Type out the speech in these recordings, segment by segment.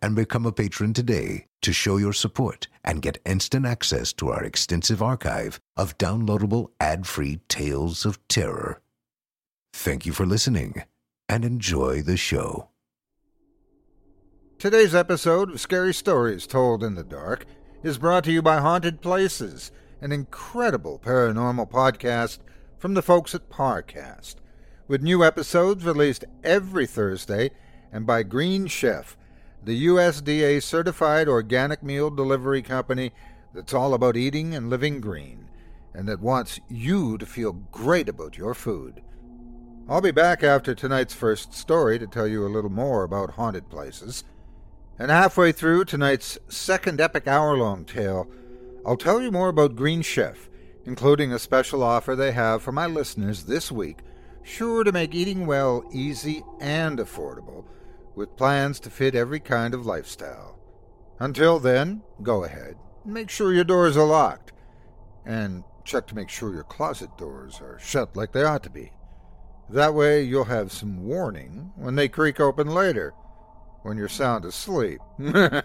and become a patron today to show your support and get instant access to our extensive archive of downloadable ad-free tales of terror. Thank you for listening and enjoy the show. Today's episode of Scary Stories Told in the Dark is brought to you by Haunted Places, an incredible paranormal podcast from the folks at Parcast, with new episodes released every Thursday, and by Green Chef, the USDA certified organic meal delivery company that's all about eating and living green, and that wants you to feel great about your food. I'll be back after tonight's first story to tell you a little more about haunted places. And halfway through tonight's second epic hour long tale, I'll tell you more about Green Chef, including a special offer they have for my listeners this week, sure to make eating well easy and affordable, with plans to fit every kind of lifestyle. Until then, go ahead. Make sure your doors are locked. And check to make sure your closet doors are shut like they ought to be. That way you'll have some warning when they creak open later, when you're sound asleep. uh,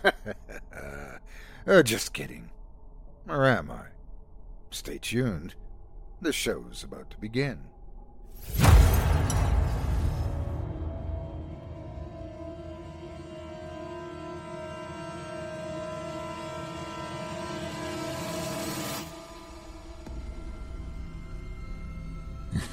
just kidding. Or am I? Stay tuned. The show's about to begin.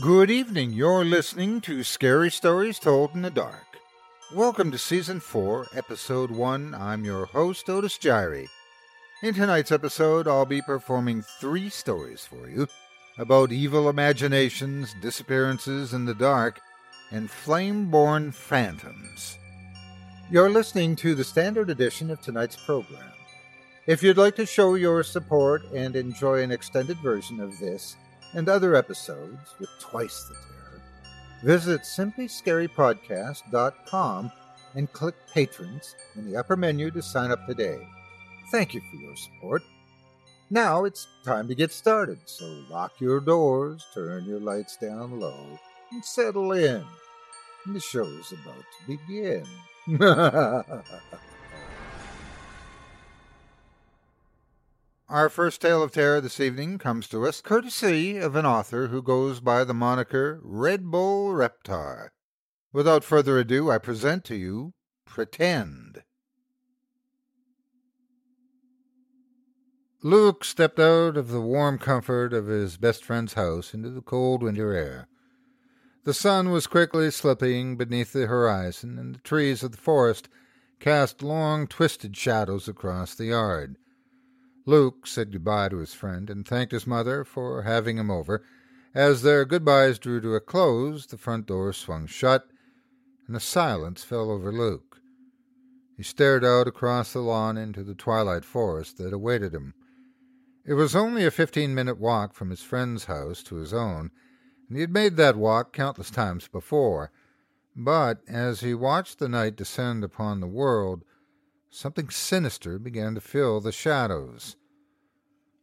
Good evening. You're listening to Scary Stories Told in the Dark. Welcome to Season 4, Episode 1. I'm your host, Otis Jiry. In tonight's episode, I'll be performing three stories for you about evil imaginations, disappearances in the dark, and flame born phantoms. You're listening to the standard edition of tonight's program. If you'd like to show your support and enjoy an extended version of this, and other episodes with twice the terror, visit simplyscarypodcast.com and click Patrons in the upper menu to sign up today. Thank you for your support. Now it's time to get started, so lock your doors, turn your lights down low, and settle in. The show's about to begin. Our first tale of terror this evening comes to us courtesy of an author who goes by the moniker Red Bull Reptar. Without further ado, I present to you Pretend. Luke stepped out of the warm comfort of his best friend's house into the cold winter air. The sun was quickly slipping beneath the horizon, and the trees of the forest cast long, twisted shadows across the yard. Luke said good-bye to his friend and thanked his mother for having him over. As their goodbyes drew to a close, the front door swung shut, and a silence fell over Luke. He stared out across the lawn into the twilight forest that awaited him. It was only a fifteen-minute walk from his friend's house to his own, and he had made that walk countless times before. But as he watched the night descend upon the world, something sinister began to fill the shadows.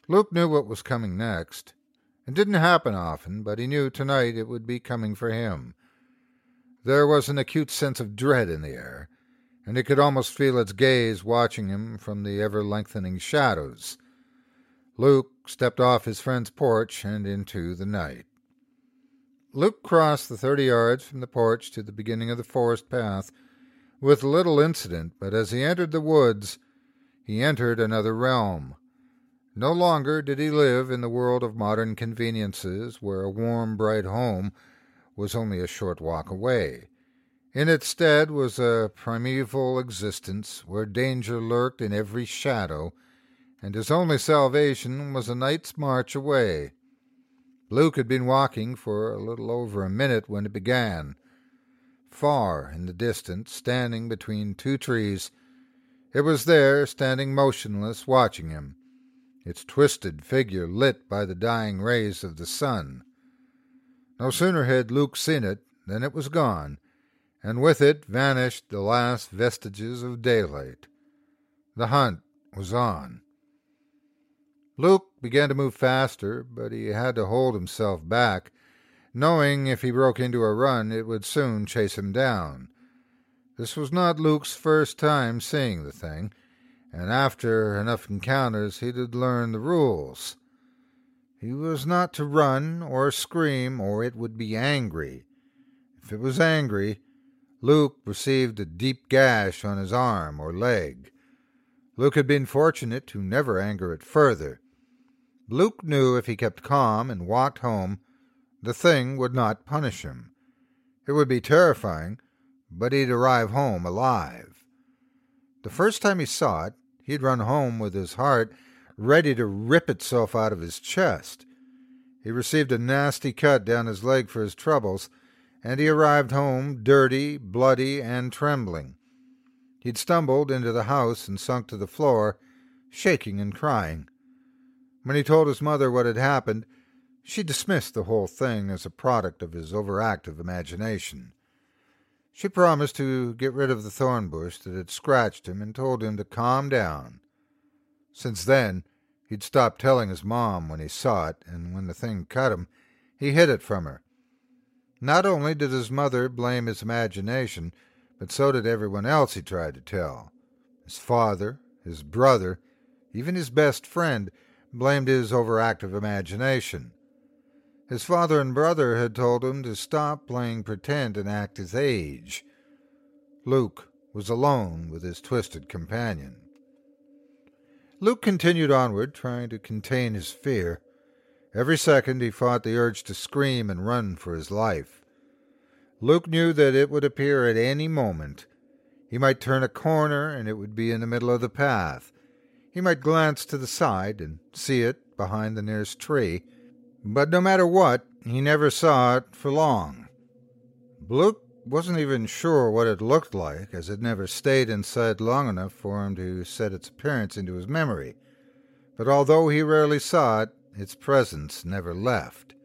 Luke knew what was coming next. It didn't happen often, but he knew tonight it would be coming for him. There was an acute sense of dread in the air, and he could almost feel its gaze watching him from the ever lengthening shadows. Luke stepped off his friend's porch and into the night. Luke crossed the thirty yards from the porch to the beginning of the forest path with little incident, but as he entered the woods, he entered another realm. No longer did he live in the world of modern conveniences where a warm, bright home was only a short walk away. In its stead was a primeval existence where danger lurked in every shadow, and his only salvation was a night's march away. Luke had been walking for a little over a minute when it began. Far in the distance, standing between two trees, it was there, standing motionless, watching him its twisted figure lit by the dying rays of the sun. No sooner had Luke seen it than it was gone, and with it vanished the last vestiges of daylight. The hunt was on. Luke began to move faster, but he had to hold himself back, knowing if he broke into a run it would soon chase him down. This was not Luke's first time seeing the thing and after enough encounters he did learn the rules. He was not to run or scream, or it would be angry. If it was angry, Luke received a deep gash on his arm or leg. Luke had been fortunate to never anger it further. Luke knew if he kept calm and walked home, the thing would not punish him. It would be terrifying, but he'd arrive home alive. The first time he saw it, He'd run home with his heart ready to rip itself out of his chest. He received a nasty cut down his leg for his troubles, and he arrived home dirty, bloody, and trembling. He'd stumbled into the house and sunk to the floor, shaking and crying. When he told his mother what had happened, she dismissed the whole thing as a product of his overactive imagination. She promised to get rid of the thorn bush that had scratched him and told him to calm down. Since then, he'd stopped telling his mom when he saw it, and when the thing cut him, he hid it from her. Not only did his mother blame his imagination, but so did everyone else he tried to tell. His father, his brother, even his best friend blamed his overactive imagination. His father and brother had told him to stop playing pretend and act his age. Luke was alone with his twisted companion. Luke continued onward, trying to contain his fear. Every second he fought the urge to scream and run for his life. Luke knew that it would appear at any moment. He might turn a corner and it would be in the middle of the path. He might glance to the side and see it behind the nearest tree but no matter what, he never saw it for long. Luke wasn't even sure what it looked like, as it never stayed inside long enough for him to set its appearance into his memory. But although he rarely saw it, its presence never left.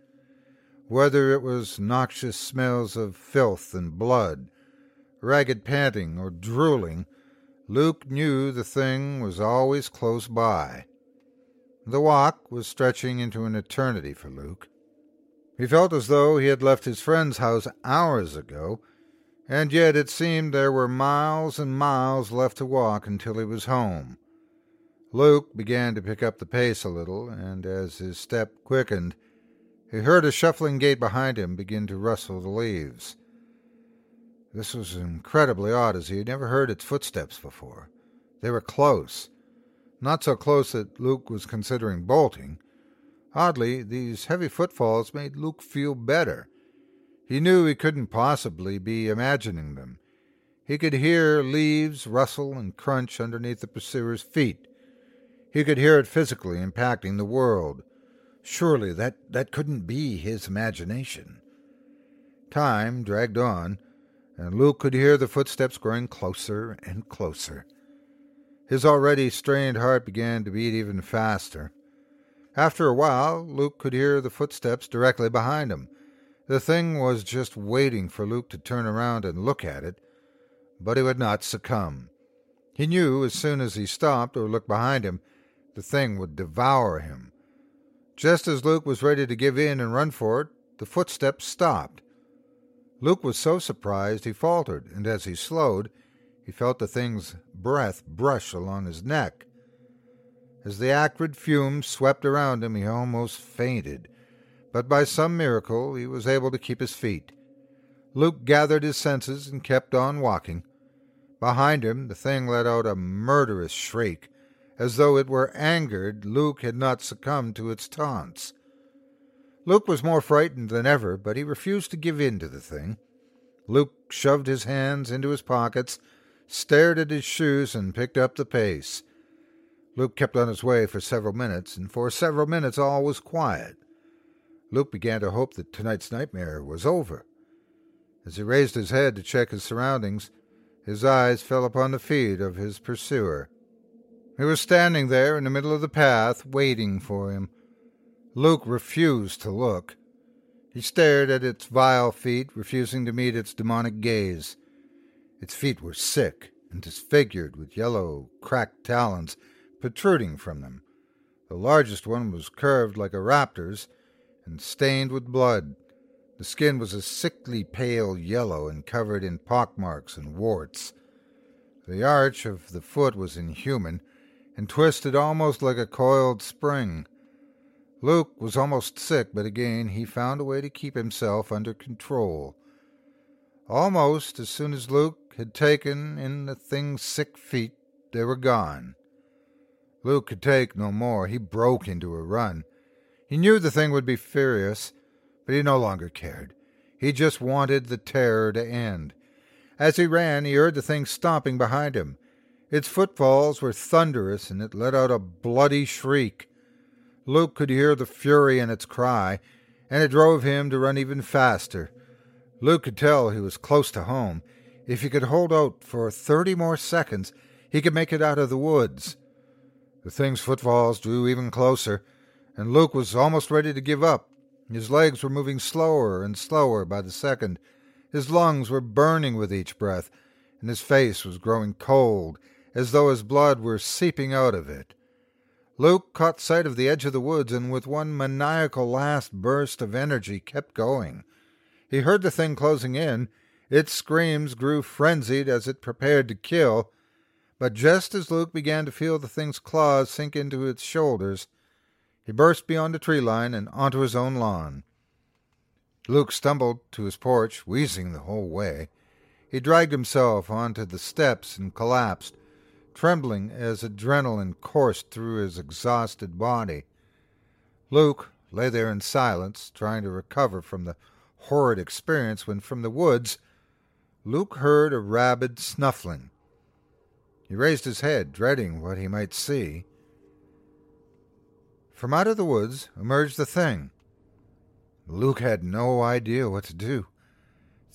Whether it was noxious smells of filth and blood, ragged panting, or drooling, Luke knew the thing was always close by. The walk was stretching into an eternity for Luke. He felt as though he had left his friend's house hours ago, and yet it seemed there were miles and miles left to walk until he was home. Luke began to pick up the pace a little, and as his step quickened, he heard a shuffling gait behind him begin to rustle the leaves. This was incredibly odd, as he had never heard its footsteps before. They were close. Not so close that Luke was considering bolting. Oddly, these heavy footfalls made Luke feel better. He knew he couldn't possibly be imagining them. He could hear leaves rustle and crunch underneath the pursuer's feet. He could hear it physically impacting the world. Surely that, that couldn't be his imagination. Time dragged on, and Luke could hear the footsteps growing closer and closer. His already strained heart began to beat even faster. After a while, Luke could hear the footsteps directly behind him. The thing was just waiting for Luke to turn around and look at it, but he would not succumb. He knew as soon as he stopped or looked behind him, the thing would devour him. Just as Luke was ready to give in and run for it, the footsteps stopped. Luke was so surprised he faltered, and as he slowed, he felt the thing's breath brush along his neck. As the acrid fumes swept around him, he almost fainted, but by some miracle he was able to keep his feet. Luke gathered his senses and kept on walking. Behind him, the thing let out a murderous shriek, as though it were angered Luke had not succumbed to its taunts. Luke was more frightened than ever, but he refused to give in to the thing. Luke shoved his hands into his pockets, stared at his shoes, and picked up the pace. Luke kept on his way for several minutes, and for several minutes all was quiet. Luke began to hope that tonight's nightmare was over. As he raised his head to check his surroundings, his eyes fell upon the feet of his pursuer. He was standing there in the middle of the path, waiting for him. Luke refused to look. He stared at its vile feet, refusing to meet its demonic gaze. Its feet were sick and disfigured with yellow, cracked talons protruding from them. The largest one was curved like a raptor's and stained with blood. The skin was a sickly pale yellow and covered in pockmarks and warts. The arch of the foot was inhuman and twisted almost like a coiled spring. Luke was almost sick, but again he found a way to keep himself under control. Almost as soon as Luke had taken in the thing's sick feet, they were gone. Luke could take no more. He broke into a run. He knew the thing would be furious, but he no longer cared. He just wanted the terror to end. As he ran, he heard the thing stomping behind him. Its footfalls were thunderous, and it let out a bloody shriek. Luke could hear the fury in its cry, and it drove him to run even faster. Luke could tell he was close to home. If he could hold out for thirty more seconds, he could make it out of the woods. The thing's footfalls drew even closer, and Luke was almost ready to give up. His legs were moving slower and slower by the second. His lungs were burning with each breath, and his face was growing cold, as though his blood were seeping out of it. Luke caught sight of the edge of the woods, and with one maniacal last burst of energy kept going. He heard the thing closing in. Its screams grew frenzied as it prepared to kill, but just as Luke began to feel the thing's claws sink into its shoulders, he burst beyond the tree line and onto his own lawn. Luke stumbled to his porch, wheezing the whole way. He dragged himself onto the steps and collapsed, trembling as adrenaline coursed through his exhausted body. Luke lay there in silence, trying to recover from the horrid experience when from the woods Luke heard a rabid snuffling. He raised his head, dreading what he might see. From out of the woods emerged the thing. Luke had no idea what to do.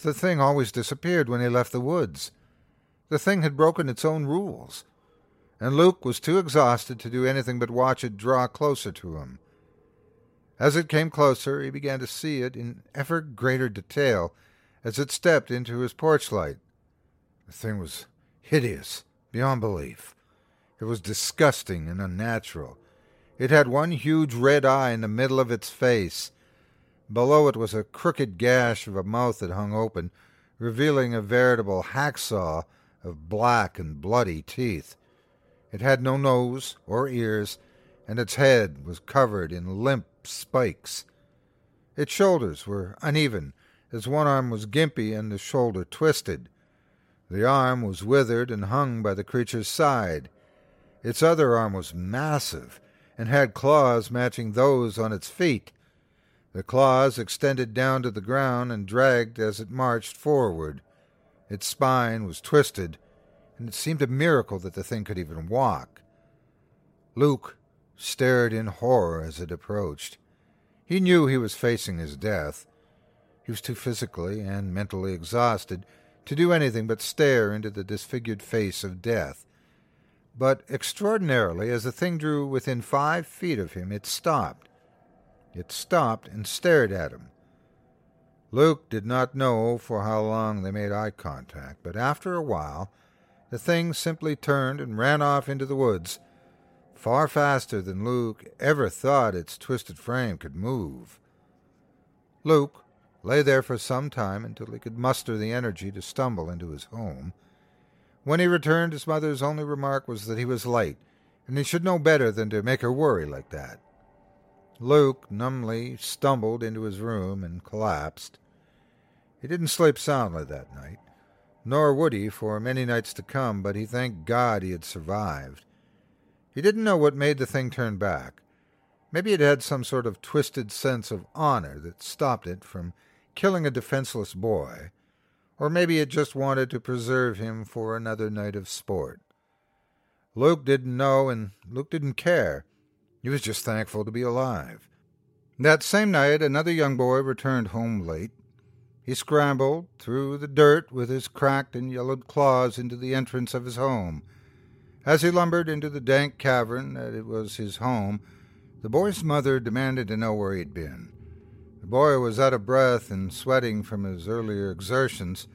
The thing always disappeared when he left the woods. The thing had broken its own rules, and Luke was too exhausted to do anything but watch it draw closer to him. As it came closer, he began to see it in ever greater detail as it stepped into his porch light. The thing was hideous beyond belief. It was disgusting and unnatural. It had one huge red eye in the middle of its face. Below it was a crooked gash of a mouth that hung open, revealing a veritable hacksaw of black and bloody teeth. It had no nose or ears, and its head was covered in limp spikes. Its shoulders were uneven, His one arm was gimpy and the shoulder twisted. The arm was withered and hung by the creature's side. Its other arm was massive and had claws matching those on its feet. The claws extended down to the ground and dragged as it marched forward. Its spine was twisted, and it seemed a miracle that the thing could even walk. Luke stared in horror as it approached. He knew he was facing his death. He was too physically and mentally exhausted to do anything but stare into the disfigured face of death. But extraordinarily, as the thing drew within five feet of him, it stopped. It stopped and stared at him. Luke did not know for how long they made eye contact, but after a while the thing simply turned and ran off into the woods, far faster than Luke ever thought its twisted frame could move. Luke lay there for some time until he could muster the energy to stumble into his home. When he returned, his mother's only remark was that he was late, and he should know better than to make her worry like that. Luke numbly stumbled into his room and collapsed. He didn't sleep soundly that night, nor would he for many nights to come, but he thanked God he had survived. He didn't know what made the thing turn back. Maybe it had some sort of twisted sense of honor that stopped it from killing a defenseless boy, or maybe it just wanted to preserve him for another night of sport. Luke didn't know, and Luke didn't care. He was just thankful to be alive. That same night, another young boy returned home late. He scrambled through the dirt with his cracked and yellowed claws into the entrance of his home. As he lumbered into the dank cavern that it was his home, the boy's mother demanded to know where he'd been. The boy was out of breath and sweating from his earlier exertions.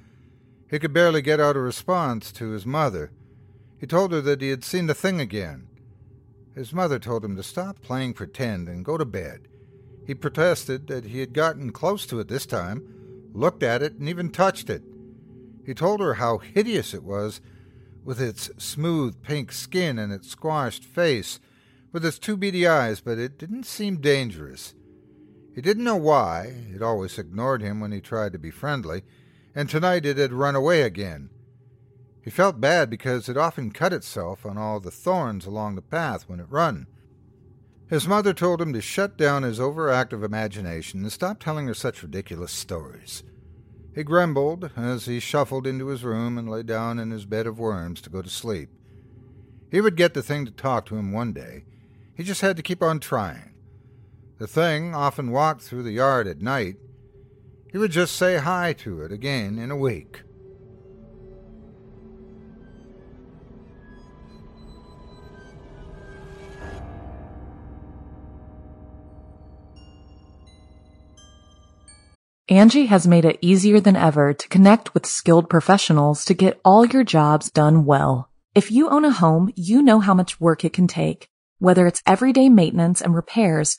He could barely get out a response to his mother. He told her that he had seen the thing again, his mother told him to stop playing pretend and go to bed. He protested that he had gotten close to it this time, looked at it, and even touched it. He told her how hideous it was, with its smooth pink skin and its squashed face, with its two beady eyes, but it didn't seem dangerous. He didn't know why. It always ignored him when he tried to be friendly, and tonight it had run away again. He felt bad because it often cut itself on all the thorns along the path when it run. His mother told him to shut down his overactive imagination and stop telling her such ridiculous stories. He grumbled as he shuffled into his room and lay down in his bed of worms to go to sleep. He would get the thing to talk to him one day. He just had to keep on trying. The thing often walked through the yard at night. He would just say hi to it again in a week. Angi has made it easier than ever to connect with skilled professionals to get all your jobs done well. If you own a home, you know how much work it can take, whether it's everyday maintenance and repairs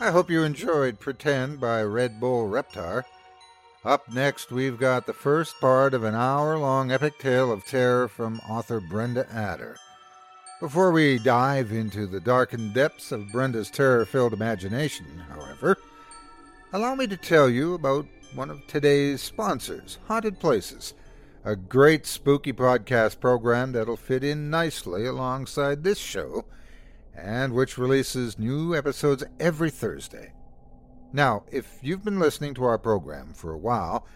I hope you enjoyed Pretend by Red Bull Reptar. Up next, we've got the first part of an hour long epic tale of terror from author Brenda Ader. Before we dive into the darkened depths of Brenda's terror filled imagination, however, allow me to tell you about one of today's sponsors, Haunted Places a great spooky podcast program that'll fit in nicely alongside this show, and which releases new episodes every Thursday. Now, if you've been listening to our program for a while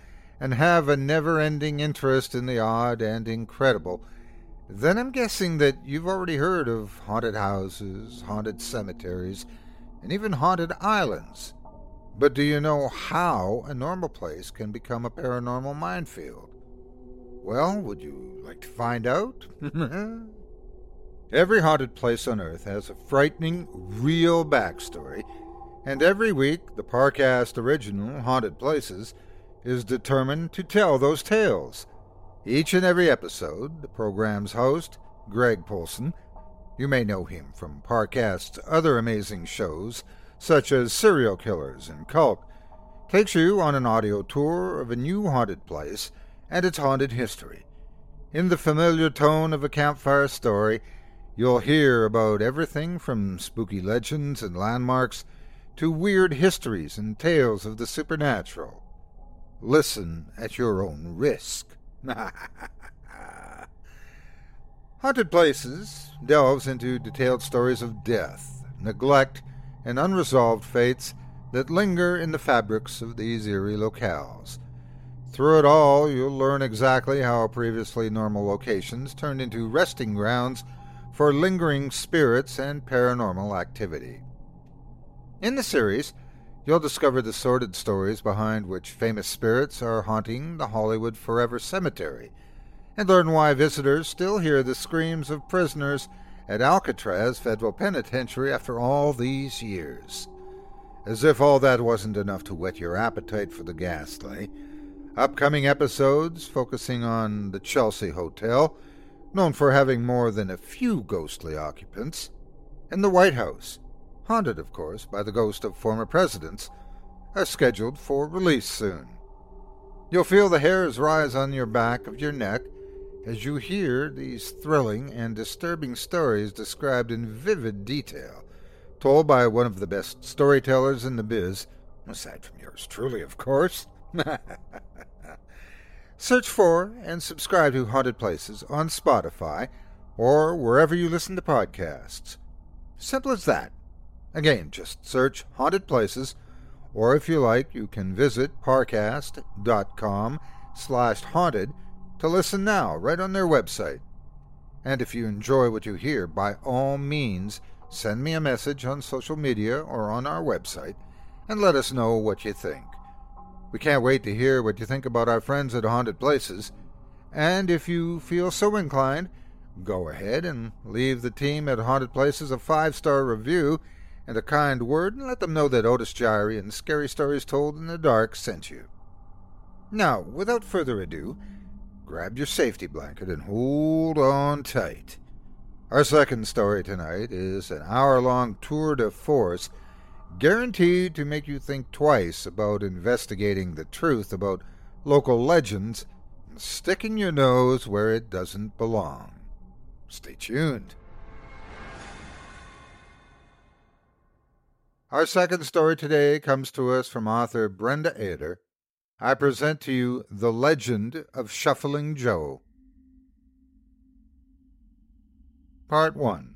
and have a never ending interest in the odd and incredible, then I'm guessing that you've already heard of haunted houses, haunted cemeteries, and even haunted islands. But do you know how a normal place can become a paranormal minefield? Well, would you like to find out? every haunted place on Earth has a frightening, real backstory, and every week the Parcast original, Haunted Places, is determined to tell those tales. Each and every episode, the program's host, Greg Polcyn, you may know him from Parcast's other amazing shows, such as Serial Killers and Cult, takes you on an audio tour of a new haunted place and its haunted history. In the familiar tone of a campfire story, you'll hear about everything from spooky legends and landmarks to weird histories and tales of the supernatural. Listen at your own risk. Haunted Places delves into detailed stories of death, neglect, and unresolved fates that linger in the fabrics of these eerie locales. Through it all, you'll learn exactly how previously normal locations turned into resting grounds for lingering spirits and paranormal activity. In the series, you'll discover the sordid stories behind which famous spirits are haunting the Hollywood Forever Cemetery, and learn why visitors still hear the screams of prisoners at Alcatraz Federal Penitentiary after all these years. As if all that wasn't enough to whet your appetite for the ghastly, upcoming episodes focusing on the Chelsea Hotel, known for having more than a few ghostly occupants, and the White House, haunted, of course, by the ghost of former presidents, are scheduled for release soon. You'll feel the hairs rise on your back of your neck as you hear these thrilling and disturbing stories described in vivid detail, told by one of the best storytellers in the biz, aside from yours truly, of course. Search for and subscribe to Haunted Places on Spotify or wherever you listen to podcasts. Simple as that. Again, just search Haunted Places, or if you like, you can visit parcast.com slash haunted to listen now right on their website. And if you enjoy what you hear, by all means, send me a message on social media or on our website and let us know what you think. We can't wait to hear what you think about our friends at Haunted Places. And if you feel so inclined, go ahead and leave the team at Haunted Places a five star review and a kind word and let them know that Otis Jiry and Scary Stories Told in the Dark sent you. Now, without further ado, grab your safety blanket and hold on tight. Our second story tonight is an hour long tour de force guaranteed to make you think twice about investigating the truth about local legends and sticking your nose where it doesn't belong. Stay tuned. Our second story today comes to us from author Brenda Ader I present to you The Legend of Shuffling Joe. Part 1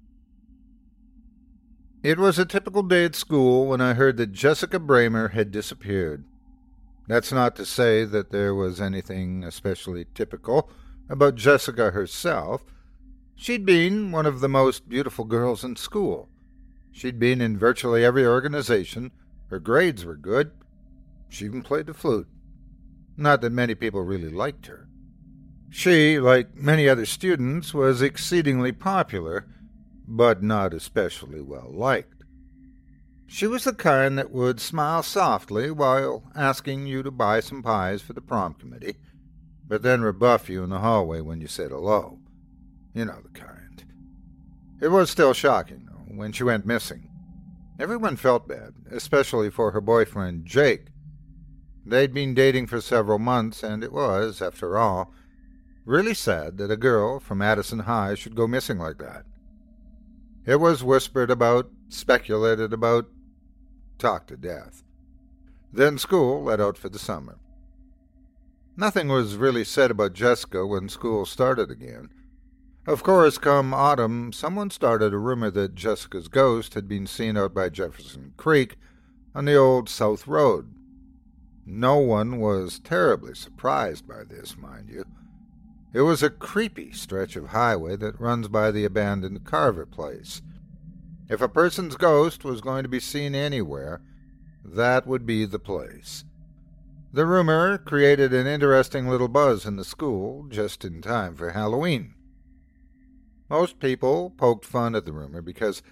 It was a typical day at school when I heard that Jessica Bramer had disappeared. That's not to say that there was anything especially typical about Jessica herself. She'd been one of the most beautiful girls in school. She'd been in virtually every organization. Her grades were good. She even played the flute. Not that many people really liked her. She, like many other students, was exceedingly popular, but not especially well liked. She was the kind that would smile softly while asking you to buy some pies for the prom committee, but then rebuff you in the hallway when you said hello. You know the kind. It was still shocking, though, when she went missing. Everyone felt bad, especially for her boyfriend, Jake, They'd been dating for several months, and it was, after all, really sad that a girl from Addison High should go missing like that. It was whispered about, speculated about, talked to death. Then school let out for the summer. Nothing was really said about Jessica when school started again. Of course, come autumn, someone started a rumor that Jessica's ghost had been seen out by Jefferson Creek on the old South Road, no one was terribly surprised by this, mind you. It was a creepy stretch of highway that runs by the abandoned Carver place. If a person's ghost was going to be seen anywhere, that would be the place. The rumor created an interesting little buzz in the school just in time for Halloween. Most people poked fun at the rumor because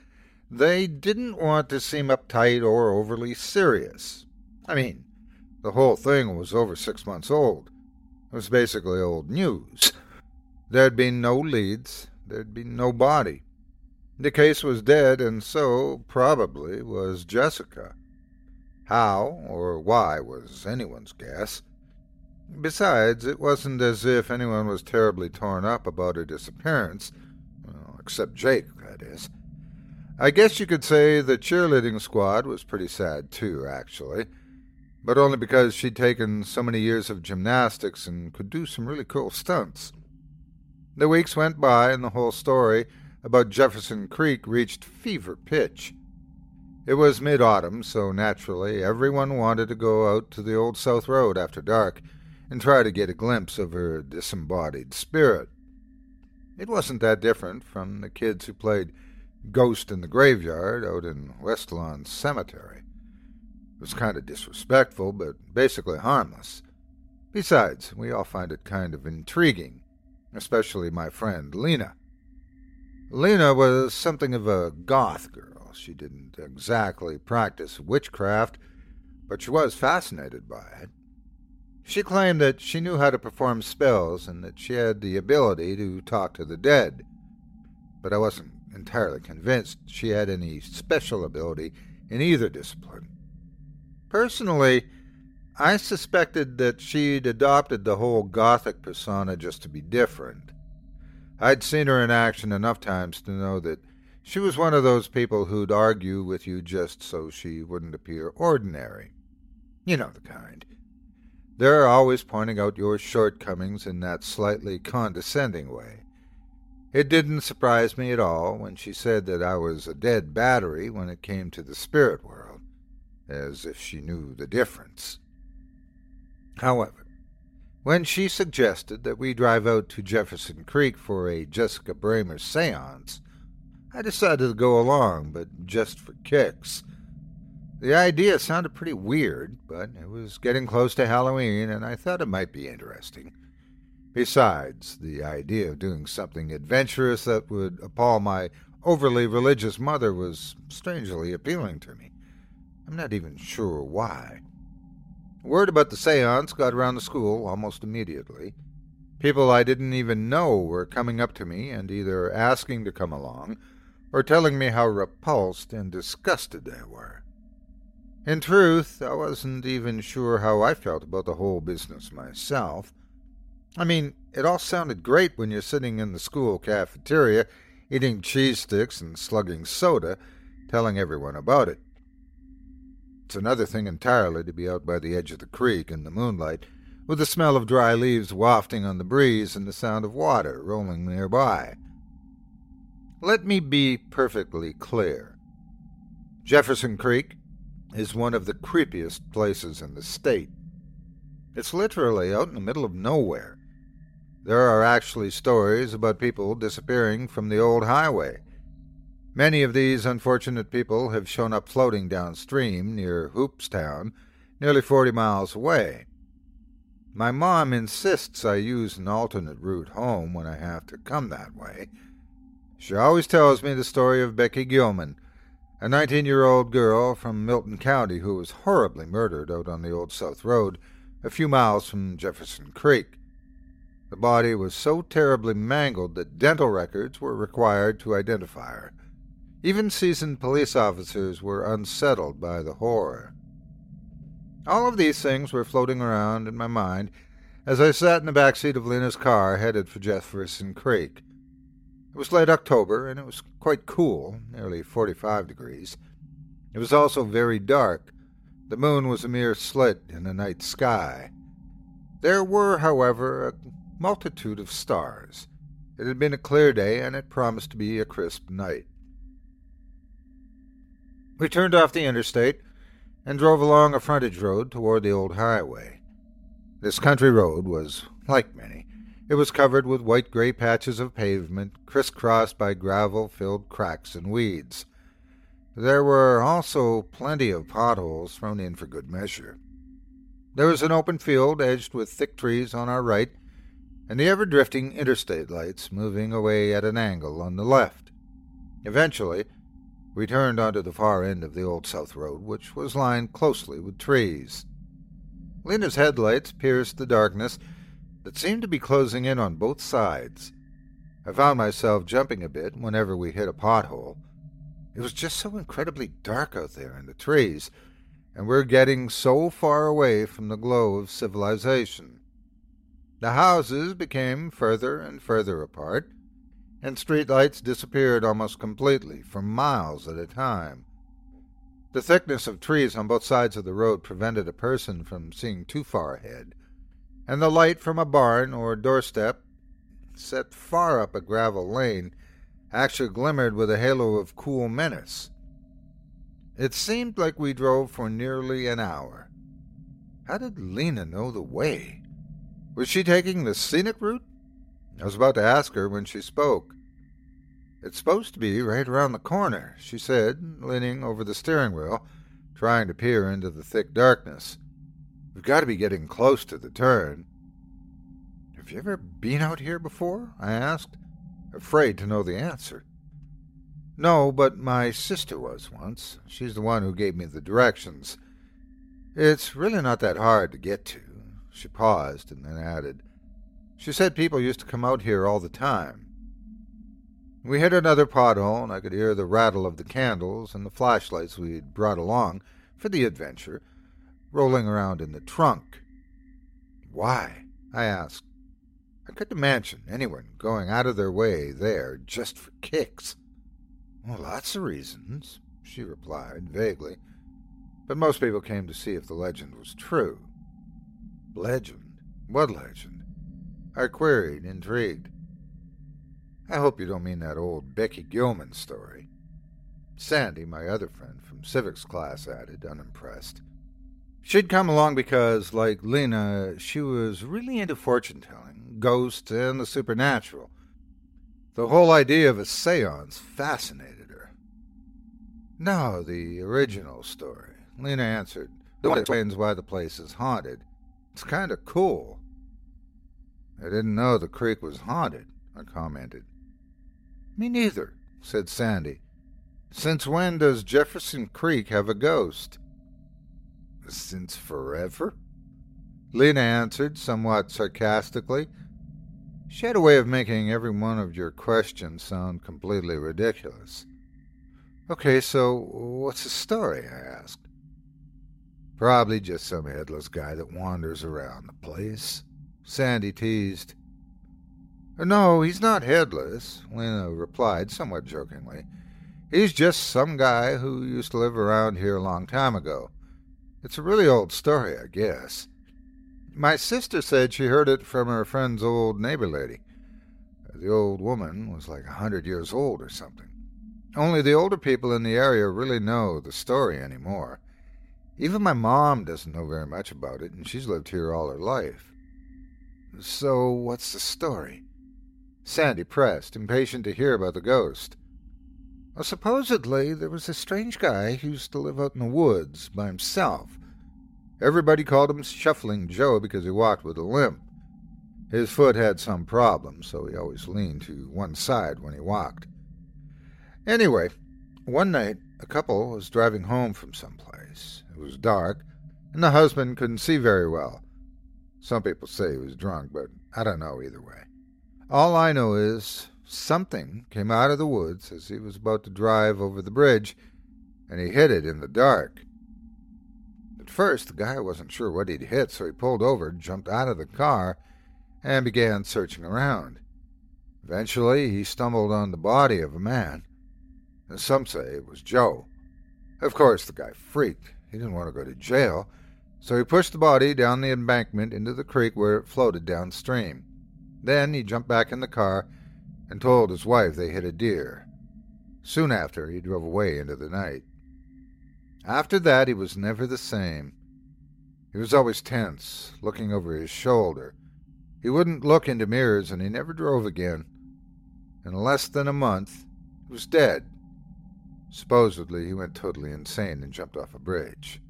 they didn't want to seem uptight or overly serious. I mean, the whole thing was over six months old. It was basically old news. There'd been no leads, there'd been no body. The case was dead, and so, probably, was Jessica. How or why was anyone's guess. Besides, it wasn't as if anyone was terribly torn up about her disappearance, well, except Jake, that is. I guess you could say the cheerleading squad was pretty sad too, actually, but only because she'd taken so many years of gymnastics and could do some really cool stunts. The weeks went by, and the whole story about Jefferson Creek reached fever pitch. It was mid autumn, so naturally everyone wanted to go out to the old South Road after dark and try to get a glimpse of her disembodied spirit. It wasn't that different from the kids who played Ghost in the Graveyard out in West Lawn Cemetery. It was kind of disrespectful, but basically harmless. Besides, we all find it kind of intriguing, especially my friend Lena. Lena was something of a goth girl she didn't exactly practice witchcraft, but she was fascinated by it. She claimed that she knew how to perform spells and that she had the ability to talk to the dead. But I wasn't entirely convinced she had any special ability in either discipline. Personally, I suspected that she'd adopted the whole Gothic persona just to be different. I'd seen her in action enough times to know that she was one of those people who'd argue with you just so she wouldn't appear ordinary. You know the kind. They're always pointing out your shortcomings in that slightly condescending way. It didn't surprise me at all when she said that I was a dead battery when it came to the spirit world, as if she knew the difference. However, when she suggested that we drive out to Jefferson Creek for a Jessica Bramer seance, I decided to go along, but just for kicks. The idea sounded pretty weird, but it was getting close to Halloween, and I thought it might be interesting. Besides, the idea of doing something adventurous that would appall my overly religious mother was strangely appealing to me. I'm not even sure why. Word about the seance got around the school almost immediately. People I didn't even know were coming up to me and either asking to come along or telling me how repulsed and disgusted they were. In truth, I wasn't even sure how I felt about the whole business myself. I mean, it all sounded great when you're sitting in the school cafeteria, eating cheese sticks and slugging soda, telling everyone about it. It's another thing entirely to be out by the edge of the creek in the moonlight, with the smell of dry leaves wafting on the breeze and the sound of water rolling nearby. Let me be perfectly clear. Jefferson Creek is one of the creepiest places in the state. It's literally out in the middle of nowhere. There are actually stories about people disappearing from the old highway. Many of these unfortunate people have shown up floating downstream near Hoopstown, nearly forty miles away. My mom insists I use an alternate route home when I have to come that way she always tells me the story of Becky Gilman, a 19 year old girl from Milton County who was horribly murdered out on the Old South Road, a few miles from Jefferson Creek. The body was so terribly mangled that dental records were required to identify her. Even seasoned police officers were unsettled by the horror. All of these things were floating around in my mind as I sat in the back seat of Lena's car headed for Jefferson Creek. It was late October, and it was quite cool, nearly 45 degrees. It was also very dark. The moon was a mere slit in the night sky. There were, however, a multitude of stars. It had been a clear day, and it promised to be a crisp night. We turned off the interstate and drove along a frontage road toward the old highway. This country road was, like many, it was covered with white gray patches of pavement, crisscrossed by gravel filled cracks and weeds. There were also plenty of potholes thrown in for good measure. There was an open field edged with thick trees on our right, and the ever drifting interstate lights moving away at an angle on the left. Eventually, we turned onto the far end of the Old South Road, which was lined closely with trees. Lena's headlights pierced the darkness that seemed to be closing in on both sides. I found myself jumping a bit whenever we hit a pothole. It was just so incredibly dark out there in the trees, and we're getting so far away from the glow of civilization. The houses became further and further apart, and street lights disappeared almost completely for miles at a time. The thickness of trees on both sides of the road prevented a person from seeing too far ahead, and the light from a barn or doorstep, set far up a gravel lane, actually glimmered with a halo of cool menace. It seemed like we drove for nearly an hour. How did Lena know the way? Was she taking the scenic route? I was about to ask her when she spoke. It's supposed to be right around the corner, she said, leaning over the steering wheel, trying to peer into the thick darkness. We've got to be getting close to the turn. Have you ever been out here before? I asked, afraid to know the answer. No, but my sister was once. She's the one who gave me the directions. It's really not that hard to get to. She paused and then added, She said people used to come out here all the time. We hit another pothole, and I could hear the rattle of the candles and the flashlights we'd brought along for the adventure rolling around in the trunk. Why? I asked. I couldn't imagine anyone going out of their way there just for kicks. Well, lots of reasons, she replied vaguely. But most people came to see if the legend was true. Legend? What legend? I queried, intrigued. I hope you don't mean that old Becky Gilman story. Sandy, my other friend from civics class, added, unimpressed. She'd come along because, like Lena, she was really into fortune telling, ghosts, and the supernatural. The whole idea of a seance fascinated her. No, the original story, Lena answered. The one that explains why the place is haunted. It's kind of cool. I didn't know the creek was haunted, I commented. Me neither, said Sandy. Since when does Jefferson Creek have a ghost? Since forever? Lena answered, somewhat sarcastically. She had a way of making every one of your questions sound completely ridiculous. Okay, so what's the story? I asked. Probably just some headless guy that wanders around the place. Sandy teased. No, he's not headless, Lena replied somewhat jokingly. He's just some guy who used to live around here a long time ago. It's a really old story, I guess. My sister said she heard it from her friend's old neighbor lady. The old woman was like a hundred years old or something. Only the older people in the area really know the story anymore. Even my mom doesn't know very much about it, and she's lived here all her life. So, what's the story? Sandy pressed, impatient to hear about the ghost. Well, supposedly, there was a strange guy who used to live out in the woods by himself. Everybody called him Shuffling Joe because he walked with a limp. His foot had some problem, so he always leaned to one side when he walked. Anyway, one night a couple was driving home from some place. It was dark, and the husband couldn't see very well. Some people say he was drunk, but I don't know either way. All I know is something came out of the woods as he was about to drive over the bridge, and he hit it in the dark. At first, the guy wasn't sure what he'd hit, so he pulled over, jumped out of the car, and began searching around. Eventually, he stumbled on the body of a man. And some say it was Joe. Of course, the guy freaked. He didn't want to go to jail, so he pushed the body down the embankment into the creek where it floated downstream. Then he jumped back in the car and told his wife they hit a deer. Soon after, he drove away into the night. After that, he was never the same. He was always tense, looking over his shoulder. He wouldn't look into mirrors, and he never drove again. In less than a month, he was dead. Supposedly, he went totally insane and jumped off a bridge.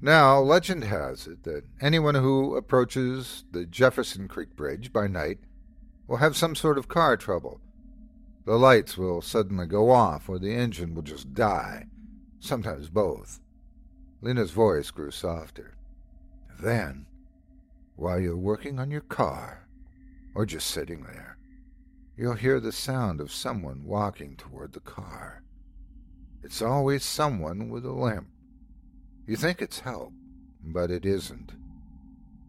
Now, legend has it that anyone who approaches the Jefferson Creek Bridge by night will have some sort of car trouble. The lights will suddenly go off, or the engine will just die. Sometimes both. Lena's voice grew softer. Then, while you're working on your car, or just sitting there, you'll hear the sound of someone walking toward the car. It's always someone with a limp. You think it's help, but it isn't.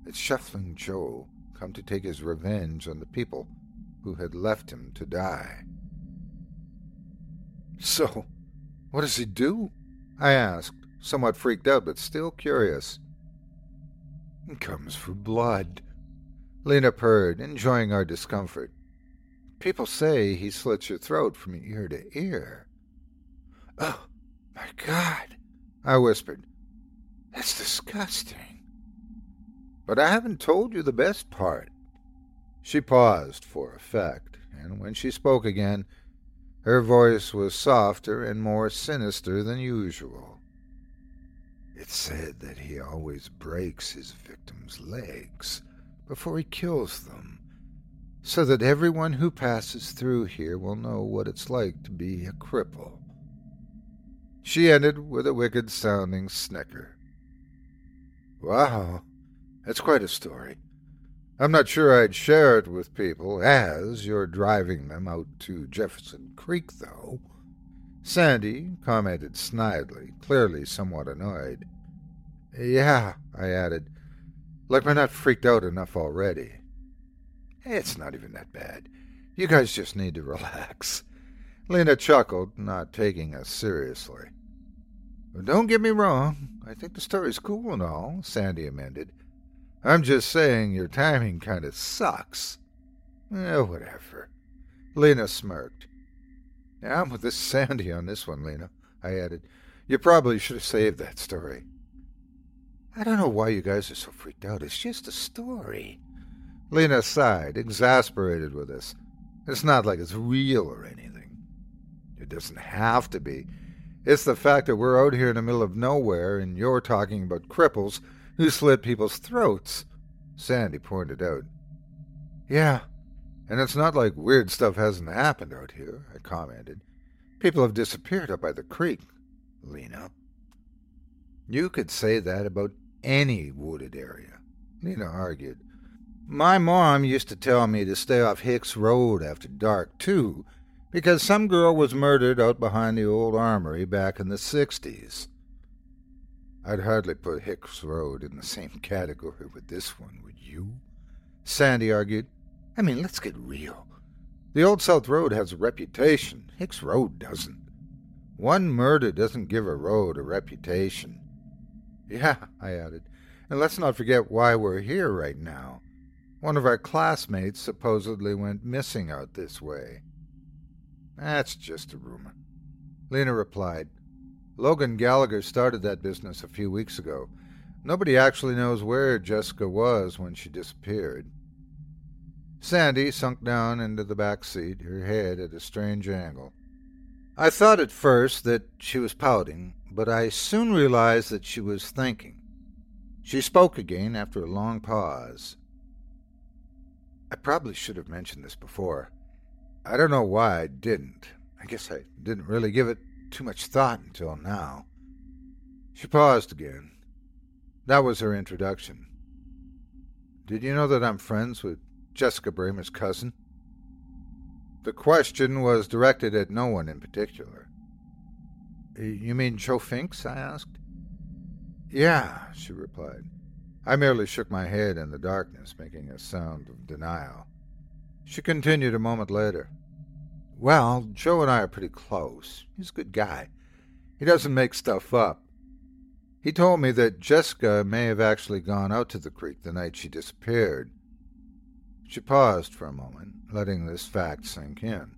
It's Shuffling Joe come to take his revenge on the people who had left him to die. So, what does he do? I asked, somewhat freaked out but still curious. He comes for blood. Lena purred, enjoying our discomfort. People say he slits your throat from ear to ear. Oh, my God, I whispered. That's disgusting. But I haven't told you the best part. She paused for effect, and when she spoke again, her voice was softer and more sinister than usual. It's said that he always breaks his victims' legs before he kills them, so that everyone who passes through here will know what it's like to be a cripple. She ended with a wicked sounding snicker. Wow, that's quite a story. I'm not sure I'd share it with people as you're driving them out to Jefferson Creek, though. Sandy commented snidely, clearly somewhat annoyed. Yeah, I added, like we're not freaked out enough already. It's not even that bad. You guys just need to relax. Lena chuckled, not taking us seriously. Don't get me wrong. I think the story's cool and all, Sandy amended. I'm just saying your timing kind of sucks. Eh, whatever. Lena smirked. I'm with this Sandy on this one, Lena, I added. You probably should have saved that story. I don't know why you guys are so freaked out. It's just a story. Lena sighed, exasperated with this. It's not like it's real or anything. It doesn't have to be. It's the fact that we're out here in the middle of nowhere and you're talking about cripples who slit people's throats, Sandy pointed out. Yeah, and it's not like weird stuff hasn't happened out here, I commented. People have disappeared up by the creek, Lena. You could say that about any wooded area, Lena argued. My mom used to tell me to stay off Hicks Road after dark, too, because some girl was murdered out behind the old armory back in the 60s. I'd hardly put Hicks Road in the same category with this one, would you? Sandy argued. I mean, let's get real. The Old South Road has a reputation. Hicks Road doesn't. One murder doesn't give a road a reputation. Yeah, I added, and let's not forget why we're here right now. One of our classmates supposedly went missing out this way. That's just a rumor. Lena replied. Logan Gallagher started that business a few weeks ago. Nobody actually knows where Jessica was when she disappeared. Sandy sunk down into the back seat, her head at a strange angle. I thought at first that she was pouting, but I soon realized that she was thinking. She spoke again after a long pause. I probably should have mentioned this before. I don't know why I didn't. I guess I didn't really give it too much thought until now. She paused again. That was her introduction. Did you know that I'm friends with Jessica Bramer's cousin? The question was directed at no one in particular. You mean Joe Finks? I asked. Yeah, she replied. I merely shook my head in the darkness, making a sound of denial. She continued a moment later. Well, Joe and I are pretty close. He's a good guy. He doesn't make stuff up. He told me that Jessica may have actually gone out to the creek the night she disappeared. She paused for a moment, letting this fact sink in.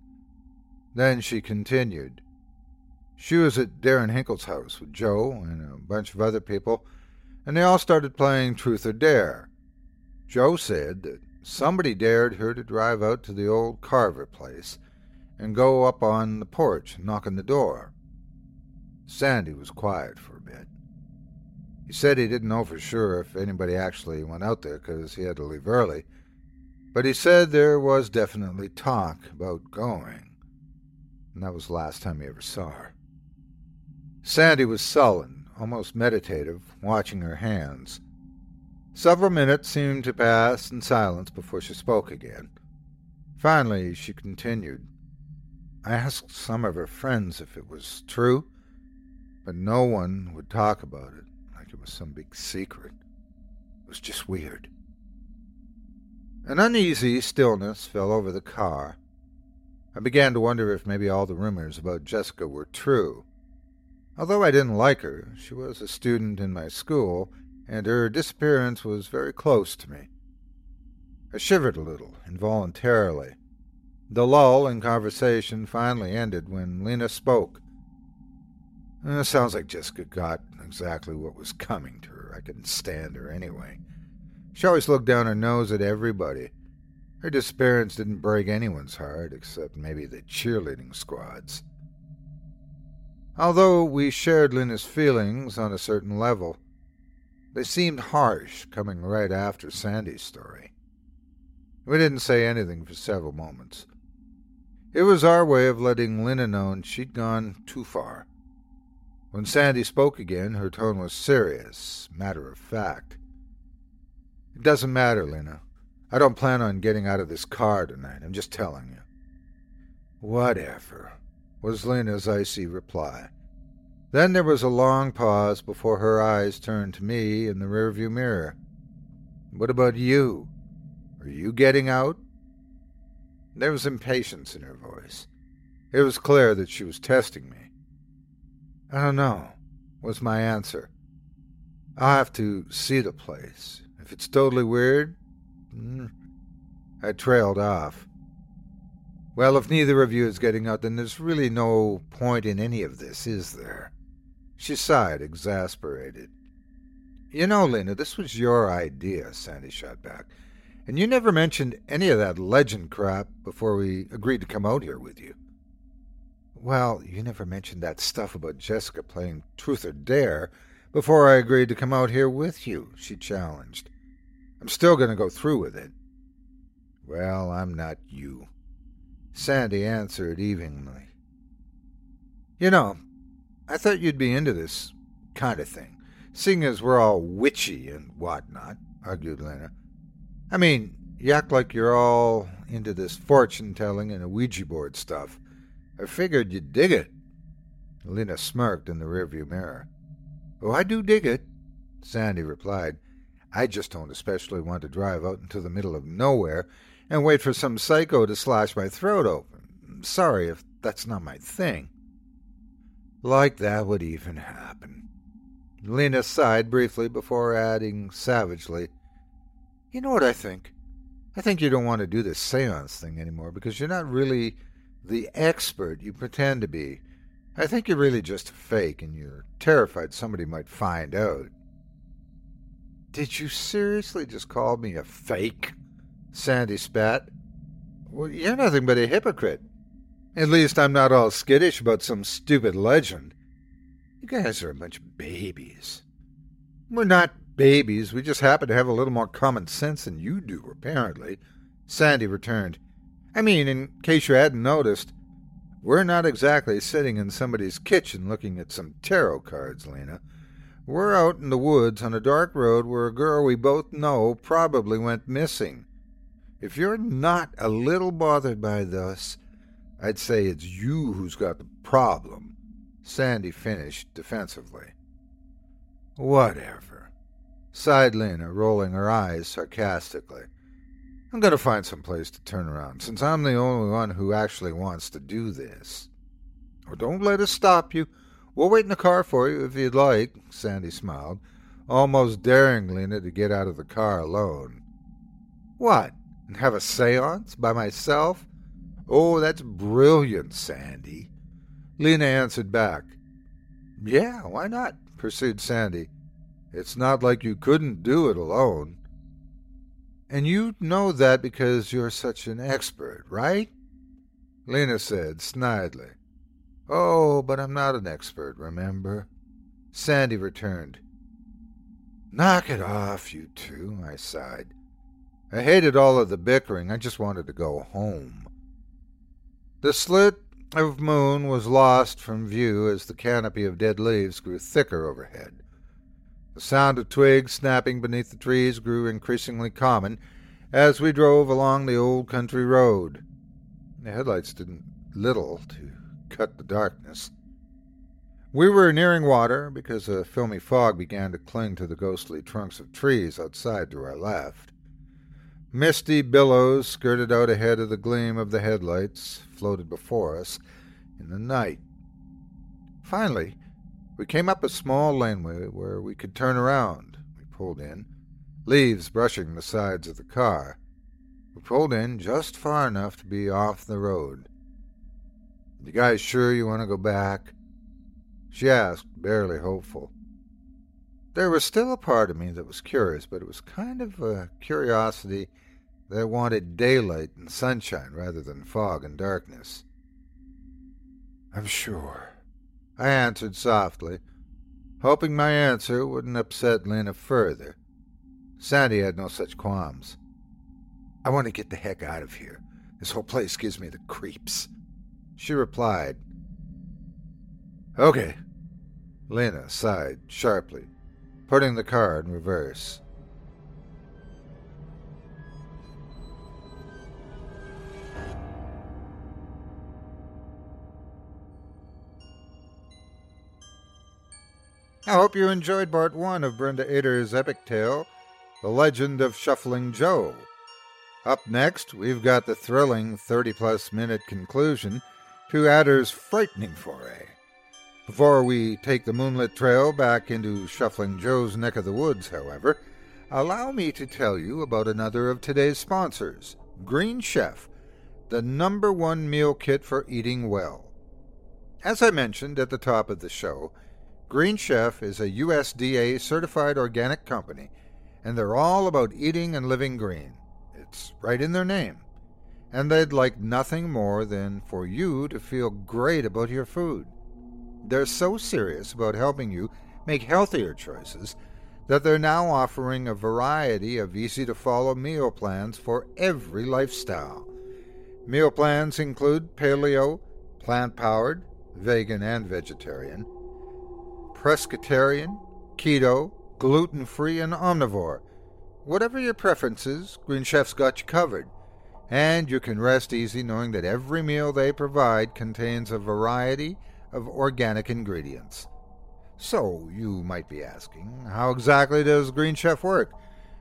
Then she continued. She was at Darren Hinkle's house with Joe and a bunch of other people, and they all started playing Truth or Dare. Joe said that somebody dared her to drive out to the old Carver place and go up on the porch and knock on the door. Sandy was quiet for a bit. He said he didn't know for sure if anybody actually went out there because he had to leave early, but he said there was definitely talk about going, and that was the last time he ever saw her. Sandy was sullen, almost meditative, watching her hands. Several minutes seemed to pass in silence before she spoke again. Finally, she continued. I asked some of her friends if it was true, but no one would talk about it like it was some big secret. It was just weird. An uneasy stillness fell over the car. I began to wonder if maybe all the rumors about Jessica were true. Although I didn't like her, she was a student in my school, and her disappearance was very close to me. I shivered a little, involuntarily. The lull in conversation finally ended when Lena spoke. Sounds like Jessica got exactly what was coming to her. I couldn't stand her anyway. She always looked down her nose at everybody. Her disappearance didn't break anyone's heart, except maybe the cheerleading squad's. Although we shared Lena's feelings on a certain level, they seemed harsh coming right after Sandy's story. We didn't say anything for several moments. It was our way of letting Lena know she'd gone too far. When Sandy spoke again, her tone was serious, matter of fact. It doesn't matter, Lena. I don't plan on getting out of this car tonight. I'm just telling you. Whatever, was Lena's icy reply. Then there was a long pause before her eyes turned to me in the rearview mirror. What about you? Are you getting out? There was impatience in her voice. It was clear that she was testing me. I don't know, was my answer. I'll have to see the place. If it's totally weird, hmm. I trailed off. Well, if neither of you is getting out, then there's really no point in any of this, is there? She sighed, exasperated. You know, Lena, this was your idea, Sandy shot back. And you never mentioned any of that legend crap before we agreed to come out here with you. Well, you never mentioned that stuff about Jessica playing truth or dare before I agreed to come out here with you, she challenged. I'm still going to go through with it. Well, I'm not you. Sandy answered evenly. You know, I thought you'd be into this kind of thing, seeing as we're all witchy and whatnot, argued Lena. I mean, you act like you're all into this fortune telling and Ouija board stuff. I figured you'd dig it. Lena smirked in the rearview mirror. Oh, I do dig it, Sandy replied. I just don't especially want to drive out into the middle of nowhere and wait for some psycho to slash my throat open. Sorry if that's not my thing. Like that would even happen. Lena sighed briefly before adding savagely, You know what I think? I think you don't want to do this seance thing anymore because you're not really the expert you pretend to be. I think you're really just a fake, and you're terrified somebody might find out. Did you seriously just call me a fake? Sandy spat. Well, you're nothing but a hypocrite. At least I'm not all skittish about some stupid legend. You guys are a bunch of babies. We're not babies. We just happen to have a little more common sense than you do, apparently. Sandy returned. I mean, in case you hadn't noticed, we're not exactly sitting in somebody's kitchen looking at some tarot cards, Lena. We're out in the woods on a dark road where a girl we both know probably went missing. If you're not a little bothered by this, I'd say it's you who's got the problem, Sandy finished defensively. Whatever, sighed Lena, rolling her eyes sarcastically. I'm going to find some place to turn around, since I'm the only one who actually wants to do this. Or don't let us stop you. We'll wait in the car for you if you'd like, Sandy smiled, almost daring Lena to get out of the car alone. What? And have a seance by myself? Oh, that's brilliant, Sandy. Lena answered back. Yeah, why not? pursued Sandy. It's not like you couldn't do it alone. And you know that because you're such an expert, right? Lena said snidely. Oh, but I'm not an expert, remember? Sandy returned. Knock it off, you two, I sighed. I hated all of the bickering. I just wanted to go home. The slit of moon was lost from view as the canopy of dead leaves grew thicker overhead. The sound of twigs snapping beneath the trees grew increasingly common as we drove along the old country road. The headlights did little to cut the darkness. We were nearing water because a filmy fog began to cling to the ghostly trunks of trees outside to our left. Misty billows skirted out ahead of the gleam of the headlights, floated before us in the night. Finally, we came up a small laneway where we could turn around. We pulled in, leaves brushing the sides of the car. We pulled in just far enough to be off the road. You guys sure you want to go back? She asked, barely hopeful. There was still a part of me that was curious, but it was kind of a curiosity that wanted daylight and sunshine rather than fog and darkness. I'm sure, I answered softly, hoping my answer wouldn't upset Lena further. Sandy had no such qualms. I want to get the heck out of here. This whole place gives me the creeps. She replied, Okay. Lena sighed sharply, putting the car in reverse. I hope you enjoyed part one of Brenda Ader's epic tale, The Legend of Shuffling Joe. Up next, we've got the thrilling 30 plus minute conclusion to Ader's frightening foray. Before we take the moonlit trail back into Shuffling Joe's neck of the woods, however, allow me to tell you about another of today's sponsors, Green Chef, the number one meal kit for eating well. As I mentioned at the top of the show, Green Chef is a USDA certified organic company, and they're all about eating and living green. It's right in their name and they'd like nothing more than for you to feel great about your food. They're so serious about helping you make healthier choices that they're now offering a variety of easy to follow meal plans for every lifestyle. Meal plans include paleo, plant powered, vegan and vegetarian, pescatarian, keto, gluten free, and omnivore. Whatever your preferences, Green Chef's got you covered and you can rest easy knowing that every meal they provide contains a variety of organic ingredients. So, you might be asking, how exactly does Green Chef work?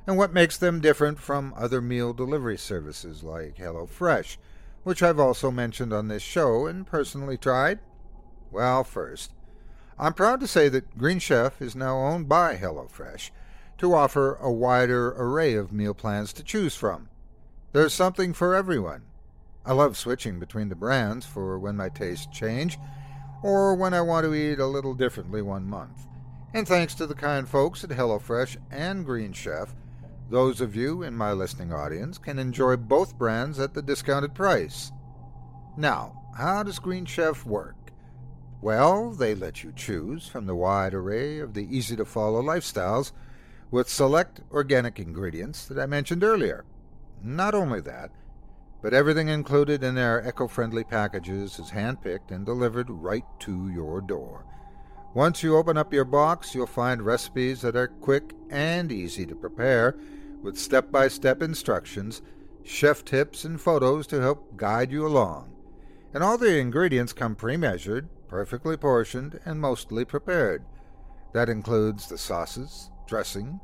And what makes them different from other meal delivery services like HelloFresh, which I've also mentioned on this show and personally tried? Well, first, I'm proud to say that Green Chef is now owned by HelloFresh to offer a wider array of meal plans to choose from. There's something for everyone. I love switching between the brands for when my tastes change, or when I want to eat a little differently one month. And thanks to the kind folks at HelloFresh and Green Chef, those of you in my listening audience can enjoy both brands at the discounted price. Now, how does Green Chef work? Well, they let you choose from the wide array of the easy to follow lifestyles with select organic ingredients that I mentioned earlier. Not only that, but everything included in their eco friendly packages is handpicked and delivered right to your door. Once you open up your box, you'll find recipes that are quick and easy to prepare, with step by step instructions, chef tips, and photos to help guide you along. And all the ingredients come pre measured, perfectly portioned, and mostly prepared. That includes the sauces, dressing,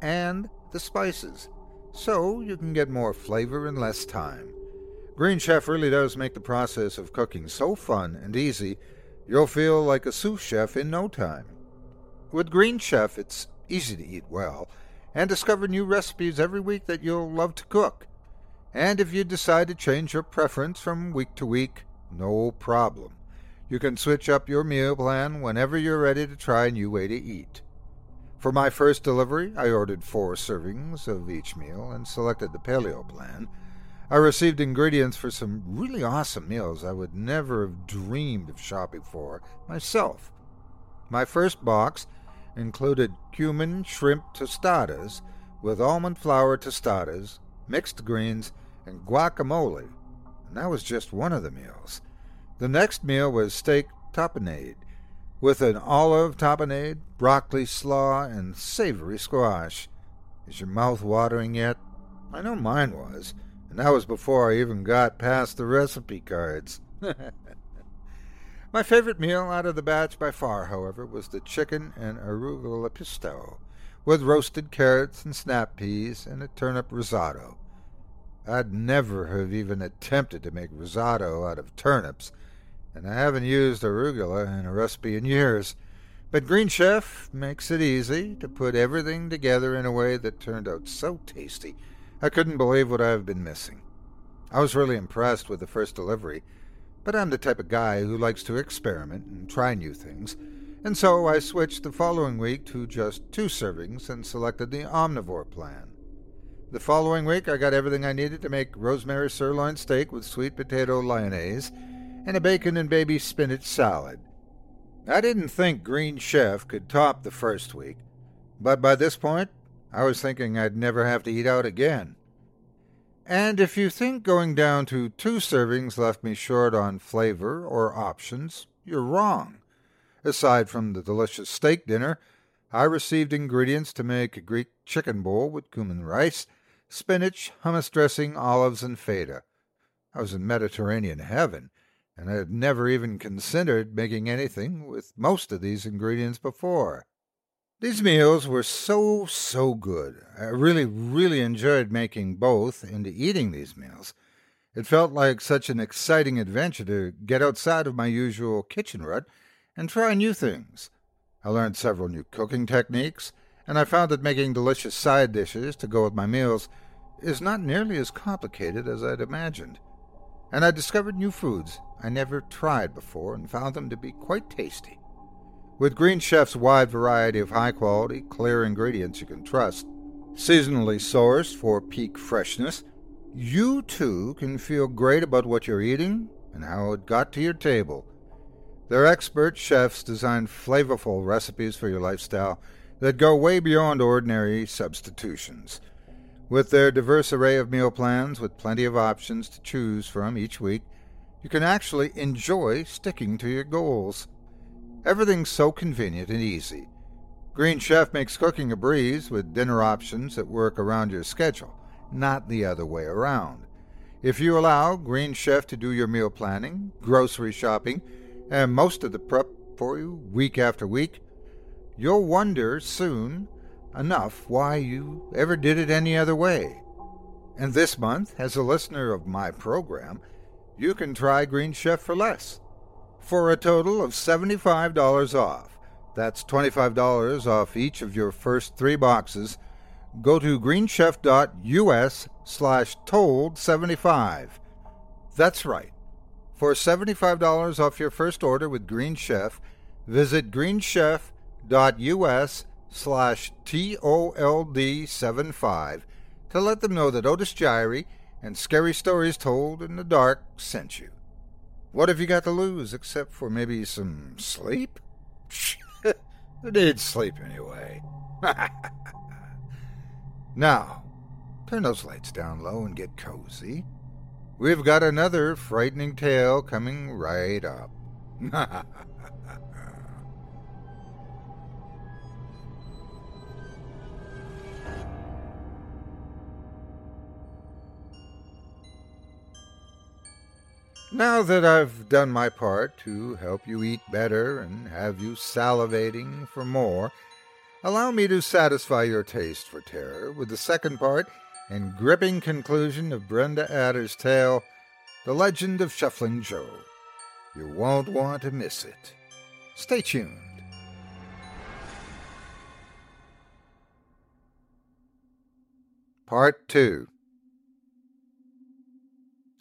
and the spices so you can get more flavor in less time. Green Chef really does make the process of cooking so fun and easy, you'll feel like a sous chef in no time. With Green Chef, it's easy to eat well and discover new recipes every week that you'll love to cook. And if you decide to change your preference from week to week, no problem. You can switch up your meal plan whenever you're ready to try a new way to eat. For my first delivery, I ordered four servings of each meal and selected the paleo plan. I received ingredients for some really awesome meals I would never have dreamed of shopping for myself. My first box included cumin shrimp tostadas with almond flour tostadas, mixed greens, and guacamole, and that was just one of the meals. The next meal was steak tapenade with an olive tapenade, broccoli slaw, and savory squash. Is your mouth watering yet? I know mine was, and that was before I even got past the recipe cards. My favorite meal out of the batch by far, however, was the chicken and arugula pesto, with roasted carrots and snap peas and a turnip risotto. I'd never have even attempted to make risotto out of turnips, and I haven't used arugula in a recipe in years. But Green Chef makes it easy to put everything together in a way that turned out so tasty. I couldn't believe what I've been missing. I was really impressed with the first delivery but I'm the type of guy who likes to experiment and try new things, and so I switched the following week to just two servings and selected the omnivore plan. The following week, I got everything I needed to make rosemary sirloin steak with sweet potato lyonnaise and a bacon and baby spinach salad. I didn't think Green Chef could top the first week, but by this point, I was thinking I'd never have to eat out again. And if you think going down to two servings left me short on flavor or options, you're wrong. Aside from the delicious steak dinner, I received ingredients to make a Greek chicken bowl with cumin rice, spinach, hummus dressing, olives, and feta. I was in Mediterranean heaven, and I had never even considered making anything with most of these ingredients before. These meals were so, so good. I really, really enjoyed making both and eating these meals. It felt like such an exciting adventure to get outside of my usual kitchen rut and try new things. I learned several new cooking techniques, and I found that making delicious side dishes to go with my meals is not nearly as complicated as I'd imagined. And I discovered new foods I never tried before and found them to be quite tasty. With Green Chef's wide variety of high quality, clear ingredients you can trust, seasonally sourced for peak freshness, you too can feel great about what you're eating and how it got to your table. Their expert chefs design flavorful recipes for your lifestyle that go way beyond ordinary substitutions. With their diverse array of meal plans with plenty of options to choose from each week, you can actually enjoy sticking to your goals. Everything's so convenient and easy. Green Chef makes cooking a breeze with dinner options that work around your schedule, not the other way around. If you allow Green Chef to do your meal planning, grocery shopping, and most of the prep for you week after week, you'll wonder soon enough why you ever did it any other way. And this month, as a listener of my program, you can try Green Chef for less for a total of $75 off. That's $25 off each of your first three boxes. Go to greenchef.us slash told75. That's right. For $75 off your first order with Green Chef, visit greenchef.us slash TOLD75 to let them know that Otis Jiry and Scary Stories Told in the Dark sent you. What have you got to lose except for maybe some sleep? I need sleep anyway. now, turn those lights down low and get cozy. We've got another frightening tale coming right up. Now that I've done my part to help you eat better and have you salivating for more, allow me to satisfy your taste for terror with the second part and gripping conclusion of Brenda Ader's tale, The Legend of Shuffling Joe. You won't want to miss it. Stay tuned. Part 2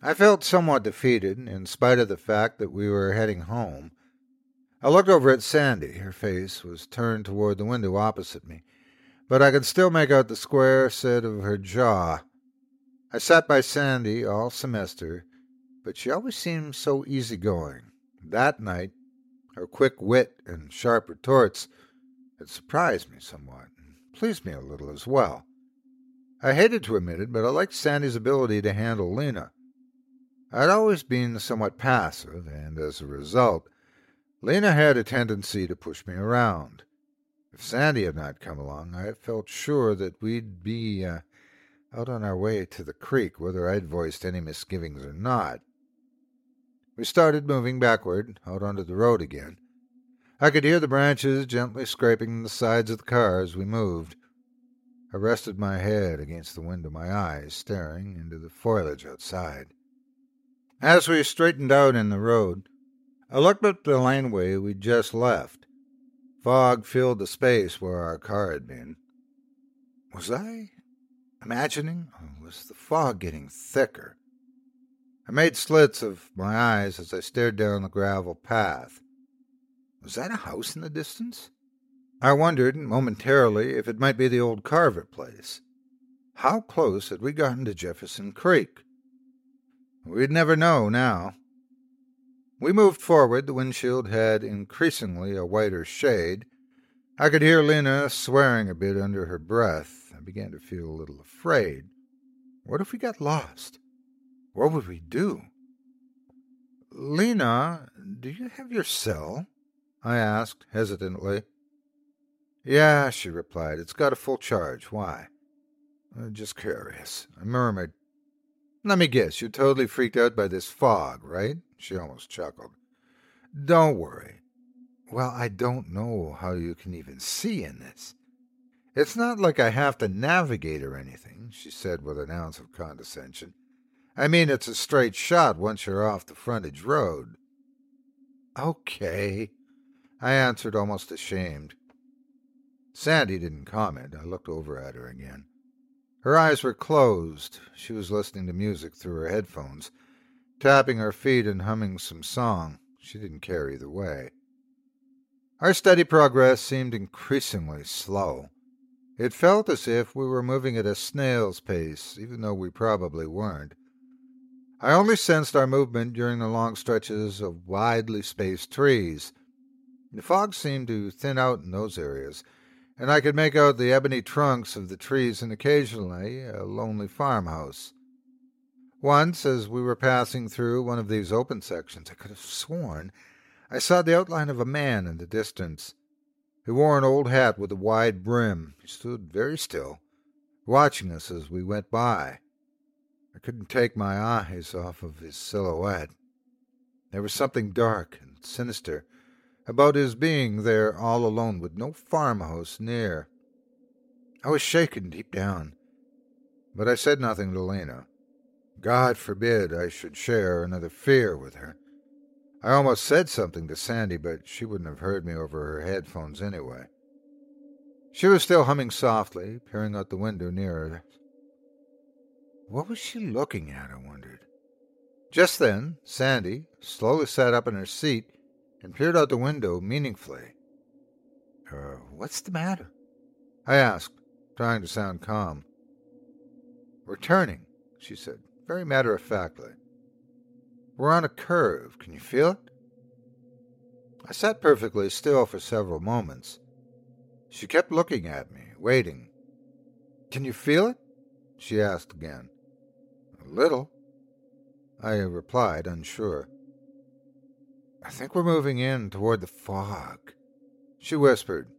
I felt somewhat defeated, in spite of the fact that we were heading home. I looked over at Sandy. Her face was turned toward the window opposite me, but I could still make out the square set of her jaw. I sat by Sandy all semester, but she always seemed so easygoing. That night, her quick wit and sharp retorts had surprised me somewhat and pleased me a little as well. I hated to admit it, but I liked Sandy's ability to handle Lena. I'd always been somewhat passive, and as a result, Lena had a tendency to push me around. If Sandy had not come along, I felt sure that we'd be uh, out on our way to the creek, whether I'd voiced any misgivings or not. We started moving backward, out onto the road again. I could hear the branches gently scraping the sides of the car as we moved. I rested my head against the window, my eyes staring into the foliage outside. As we straightened out in the road, I looked up the laneway we'd just left. Fog filled the space where our car had been. Was I imagining, or was the fog getting thicker? I made slits of my eyes as I stared down the gravel path. Was that a house in the distance? I wondered momentarily if it might be the old Carver place. How close had we gotten to Jefferson Creek? We'd never know now. We moved forward. The windshield had increasingly a whiter shade. I could hear Lena swearing a bit under her breath. I began to feel a little afraid. What if we got lost? What would we do? Lena, do you have your cell? I asked hesitantly. Yeah, she replied. It's got a full charge. Why? Uh, just curious. I murmured. Let me guess, you're totally freaked out by this fog, right? She almost chuckled. Don't worry. Well, I don't know how you can even see in this. It's not like I have to navigate or anything, she said with an ounce of condescension. I mean, it's a straight shot once you're off the frontage road. Okay, I answered, almost ashamed. Sandy didn't comment. I looked over at her again. Her eyes were closed. She was listening to music through her headphones, tapping her feet and humming some song. She didn't care either way. Our steady progress seemed increasingly slow. It felt as if we were moving at a snail's pace, even though we probably weren't. I only sensed our movement during the long stretches of widely spaced trees. The fog seemed to thin out in those areas, and I could make out the ebony trunks of the trees and occasionally a lonely farmhouse. Once, as we were passing through one of these open sections, I could have sworn I saw the outline of a man in the distance. He wore an old hat with a wide brim. He stood very still, watching us as we went by. I couldn't take my eyes off of his silhouette. There was something dark and sinister about his being there all alone with no farmhouse near. I was shaken deep down, but I said nothing to Lena. God forbid I should share another fear with her. I almost said something to Sandy, but she wouldn't have heard me over her headphones anyway. She was still humming softly, peering out the window near her. what was she looking at, I wondered. Just then, Sandy slowly sat up in her seat and peered out the window meaningfully. Uh, what's the matter? I asked, trying to sound calm. We're turning, she said, very matter of factly. We're on a curve. Can you feel it? I sat perfectly still for several moments. She kept looking at me, waiting. Can you feel it? she asked again. A little. I replied, unsure. I think we're moving in toward the fog, she whispered.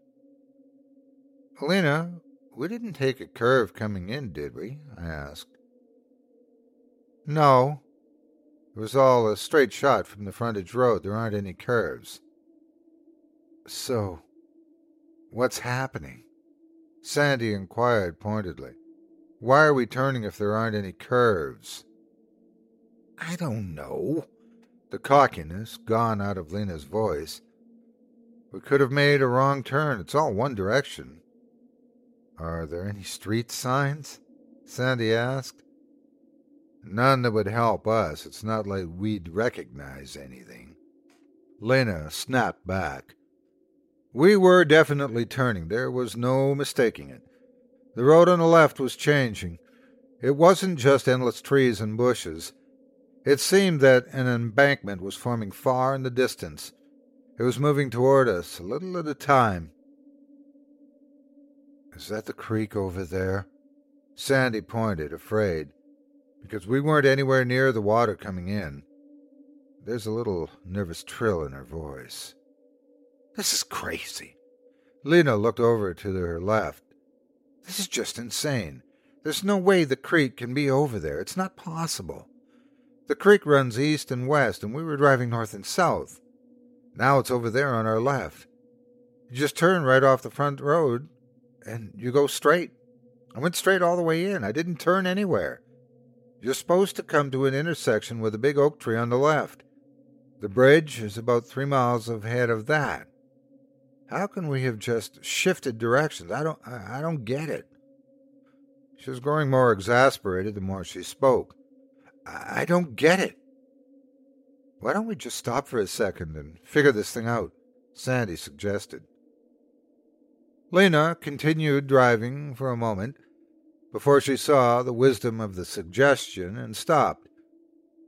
Helena, we didn't take a curve coming in, did we? I asked. No. It was all a straight shot from the frontage road. There aren't any curves. So, what's happening? Sandy inquired pointedly. Why are we turning if there aren't any curves? I don't know. The cockiness gone out of Lena's voice. We could have made a wrong turn. It's all one direction. Are there any street signs? Sandy asked. None that would help us. It's not like we'd recognize anything. Lena snapped back. We were definitely turning. There was no mistaking it. The road on the left was changing. It wasn't just endless trees and bushes. It seemed that an embankment was forming far in the distance. It was moving toward us, a little at a time. Is that the creek over there? Sandy pointed, afraid, because we weren't anywhere near the water coming in. There's a little nervous trill in her voice. This is crazy. Lena looked over to her left. This is just insane. There's no way the creek can be over there. It's not possible. The creek runs east and west, and we were driving north and south. Now it's over there on our left. You just turn right off the front road, and you go straight. I went straight all the way in. I didn't turn anywhere. You're supposed to come to an intersection with a big oak tree on the left. The bridge is about three miles ahead of that. How can we have just shifted directions? I don't I, don't get it. She was growing more exasperated the more she spoke. I, don't get it. Why don't we just stop for a second and figure this thing out? Sandy suggested. Lena continued driving for a moment before she saw the wisdom of the suggestion and stopped.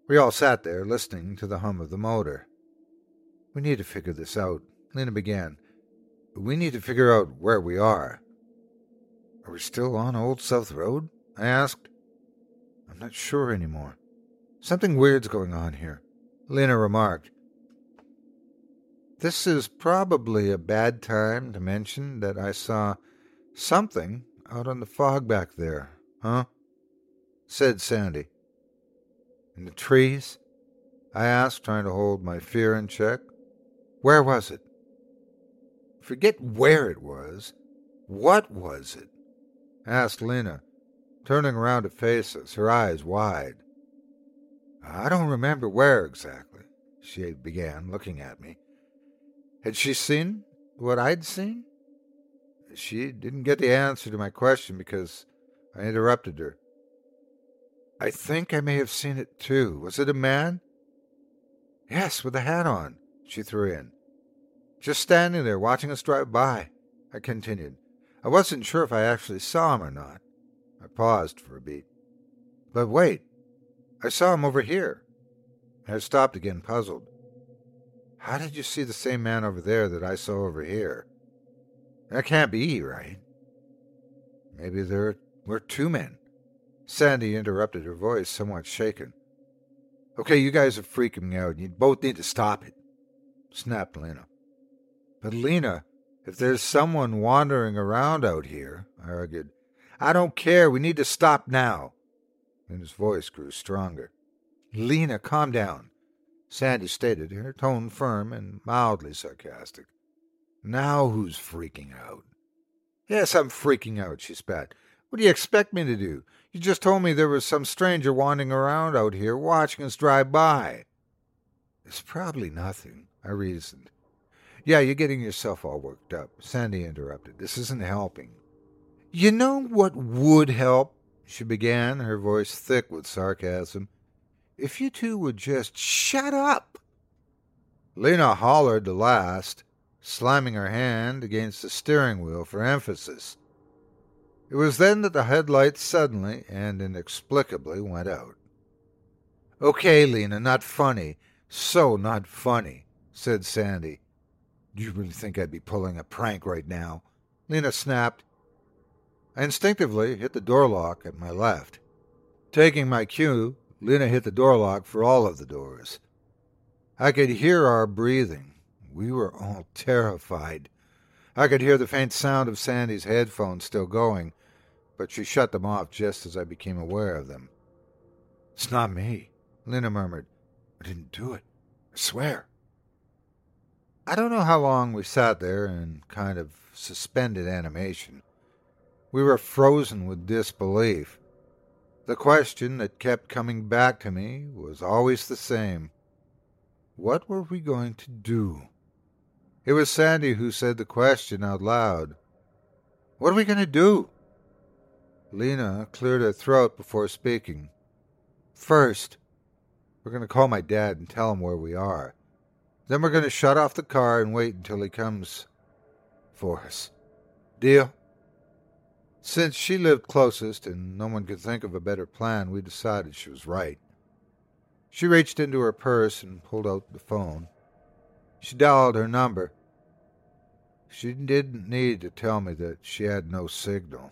We all sat there listening to the hum of the motor. We need to figure this out, Lena began. We need to figure out where we are. Are we still on Old South Road? I asked. I'm not sure anymore. Something weird's going on here, Lena remarked. This is probably a bad time to mention that I saw something out on the fog back there, huh? said Sandy. In the trees? I asked, trying to hold my fear in check. Where was it? Forget where it was. What was it? asked Lena, turning around to face us, her eyes wide. I don't remember where exactly, she began, looking at me. Had she seen what I'd seen? She didn't get the answer to my question because I interrupted her. I think I may have seen it too. Was it a man? Yes, with a hat on, she threw in. Just standing there watching us drive by, I continued. I wasn't sure if I actually saw him or not. I paused for a beat. But wait, I saw him over here. I stopped again, puzzled. How did you see the same man over there that I saw over here? That can't be, right? Maybe there were two men. Sandy interrupted, her voice somewhat shaken. Okay, you guys are freaking me out. You both need to stop it, snapped Lena. But Lena, if there's someone wandering around out here, I argued, I don't care. We need to stop now. Lena's voice grew stronger. Lena, calm down. Sandy stated, her tone firm and mildly sarcastic. Now who's freaking out? Yes, I'm freaking out, she spat. What do you expect me to do? You just told me there was some stranger wandering around out here watching us drive by. It's probably nothing, I reasoned. Yeah, you're getting yourself all worked up, Sandy interrupted. This isn't helping. You know what would help? She began, her voice thick with sarcasm if you two would just shut up. Lena hollered the last, slamming her hand against the steering wheel for emphasis. It was then that the headlights suddenly and inexplicably went out. Okay, Lena, not funny. So not funny, said Sandy. Do you really think I'd be pulling a prank right now? Lena snapped. I instinctively hit the door lock at my left. Taking my cue, Lena hit the door lock for all of the doors. I could hear our breathing. We were all terrified. I could hear the faint sound of Sandy's headphones still going, but she shut them off just as I became aware of them. It's not me, Lena murmured. I didn't do it. I swear. I don't know how long we sat there in kind of suspended animation. We were frozen with disbelief. The question that kept coming back to me was always the same. What were we going to do? It was Sandy who said the question out loud. What are we going to do? Lena cleared her throat before speaking. First, we're going to call my dad and tell him where we are. Then we're going to shut off the car and wait until he comes for us. Deal? Since she lived closest and no one could think of a better plan, we decided she was right. She reached into her purse and pulled out the phone. She dialed her number. She didn't need to tell me that she had no signal.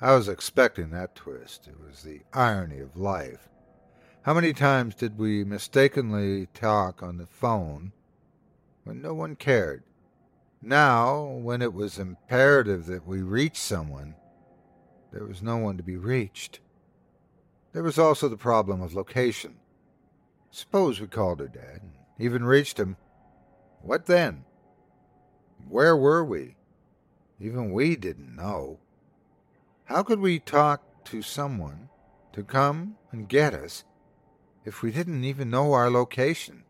I was expecting that twist. It was the irony of life. How many times did we mistakenly talk on the phone when no one cared? Now, when it was imperative that we reach someone, there was no one to be reached. There was also the problem of location. Suppose we called her dad, and even reached him. What then? Where were we? Even we didn't know. How could we talk to someone to come and get us if we didn't even know our location?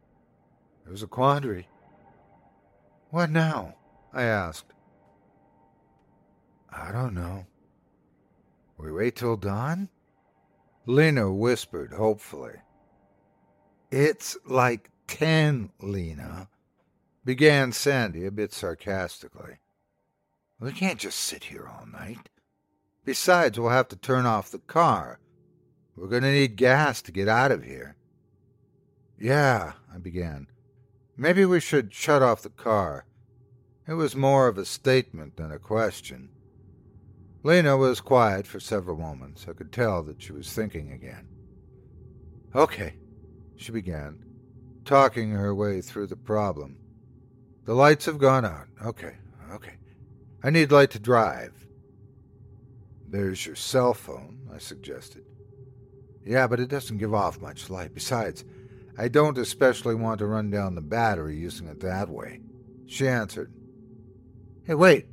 It was a quandary. What now? I asked. I don't know. We wait till dawn? Lena whispered hopefully. It's like ten, Lena, began Sandy a bit sarcastically. We can't just sit here all night. Besides, we'll have to turn off the car. We're going to need gas to get out of here. Yeah, I began. Maybe we should shut off the car. It was more of a statement than a question. Lena was quiet for several moments. I could tell that she was thinking again. Okay, she began, talking her way through the problem. The lights have gone out. Okay, okay. I need light to drive. There's your cell phone, I suggested. Yeah, but it doesn't give off much light. Besides, I don't especially want to run down the battery using it that way. She answered. Hey, wait.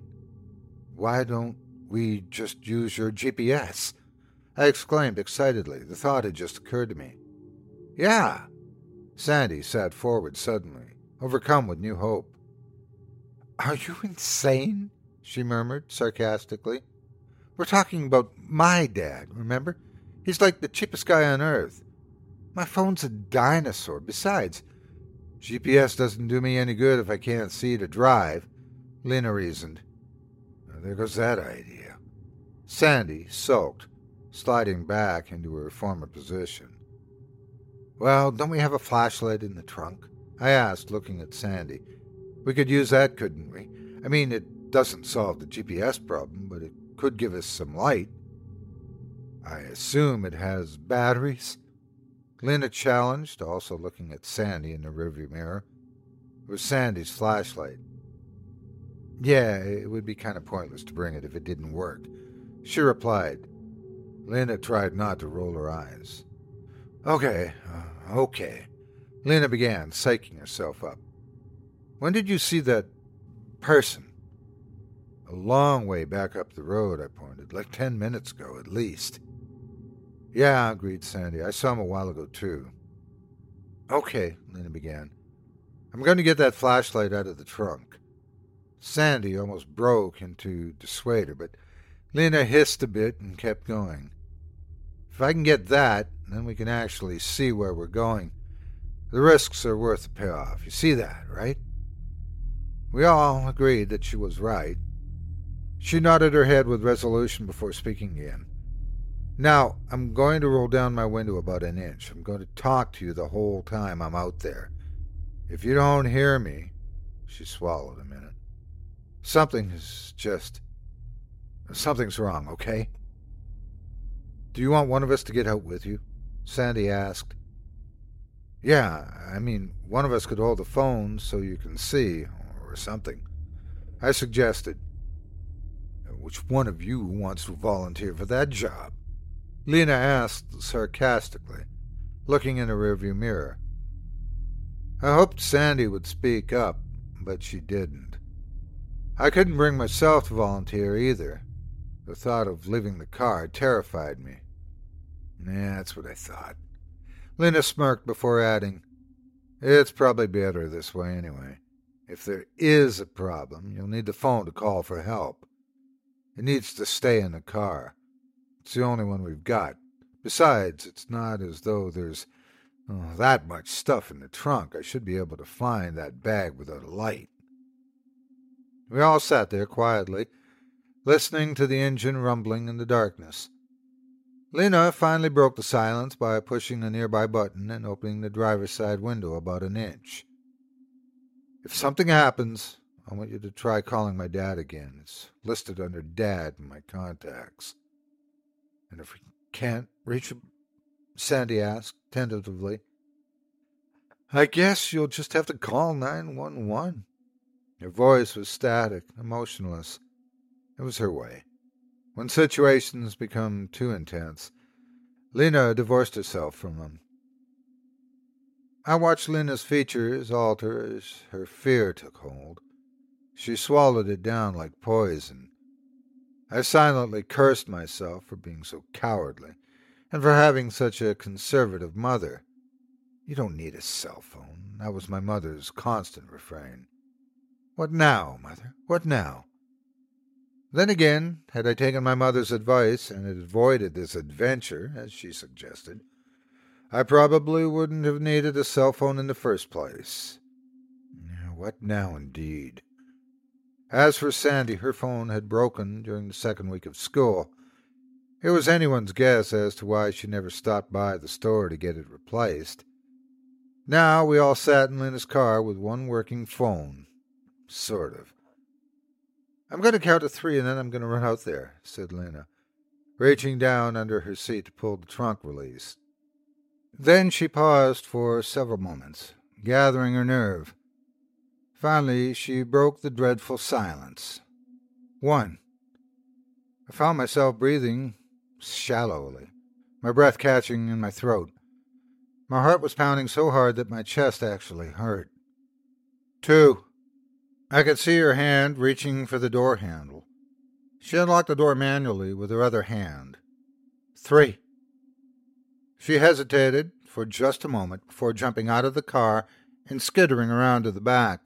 Why don't we just use your GPS? I exclaimed excitedly. The thought had just occurred to me. Yeah. Sandy sat forward suddenly, overcome with new hope. Are you insane? she murmured sarcastically. We're talking about my dad, remember? He's like the cheapest guy on earth. My phone's a dinosaur. Besides, GPS doesn't do me any good if I can't see to drive. Lena reasoned. There goes that idea. Sandy sulked, sliding back into her former position. Well, don't we have a flashlight in the trunk? I asked, looking at Sandy. We could use that, couldn't we? I mean, it doesn't solve the GPS problem, but it could give us some light. I assume it has batteries? Lena challenged, also looking at Sandy in the rearview mirror. It was Sandy's flashlight. Yeah, it would be kind of pointless to bring it if it didn't work. She replied. Lena tried not to roll her eyes. Okay, uh, okay. Lena began, psyching herself up. When did you see that person? A long way back up the road, I pointed, like ten minutes ago at least. Yeah, agreed Sandy. I saw him a while ago, too. Okay, Lena began. I'm going to get that flashlight out of the trunk. Sandy almost broke into dissuader, but Lena hissed a bit and kept going. If I can get that, then we can actually see where we're going. The risks are worth the payoff. You see that, right? We all agreed that she was right. She nodded her head with resolution before speaking again. Now, I'm going to roll down my window about an inch. I'm going to talk to you the whole time I'm out there. If you don't hear me, she swallowed a minute. Something is just. Something's wrong, okay? Do you want one of us to get out with you? Sandy asked. Yeah, I mean, one of us could hold the phone so you can see, or something. I suggested. Which one of you wants to volunteer for that job? Lena asked sarcastically, looking in the rearview mirror. I hoped Sandy would speak up, but she didn't. I couldn't bring myself to volunteer either. The thought of leaving the car terrified me. Yeah, that's what I thought. Lena smirked before adding, It's probably better this way anyway. If there is a problem, you'll need the phone to call for help. It needs to stay in the car. It's the only one we've got. Besides, it's not as though there's oh, that much stuff in the trunk. I should be able to find that bag without a light. We all sat there quietly, listening to the engine rumbling in the darkness. Lena finally broke the silence by pushing a nearby button and opening the driver's side window about an inch. If something happens, I want you to try calling my dad again. It's listed under Dad in my contacts. And if we can't reach him, Sandy asked tentatively, I guess you'll just have to call 911. Her voice was static, emotionless. It was her way. When situations become too intense, Lena divorced herself from them. I watched Lena's features alter as her fear took hold. She swallowed it down like poison. I silently cursed myself for being so cowardly and for having such a conservative mother. You don't need a cell phone. That was my mother's constant refrain. What now, mother? What now? Then again, had I taken my mother's advice and had avoided this adventure, as she suggested, I probably wouldn't have needed a cell phone in the first place. What now, indeed? As for Sandy, her phone had broken during the second week of school. It was anyone's guess as to why she never stopped by the store to get it replaced. Now we all sat in Lena's car with one working phone. Sort of. I'm going to count to three and then I'm going to run out there, said Lena, reaching down under her seat to pull the trunk release. Then she paused for several moments, gathering her nerve. Finally, she broke the dreadful silence. One. I found myself breathing shallowly, my breath catching in my throat. My heart was pounding so hard that my chest actually hurt. Two. I could see her hand reaching for the door handle. She unlocked the door manually with her other hand. Three. She hesitated for just a moment before jumping out of the car and skittering around to the back.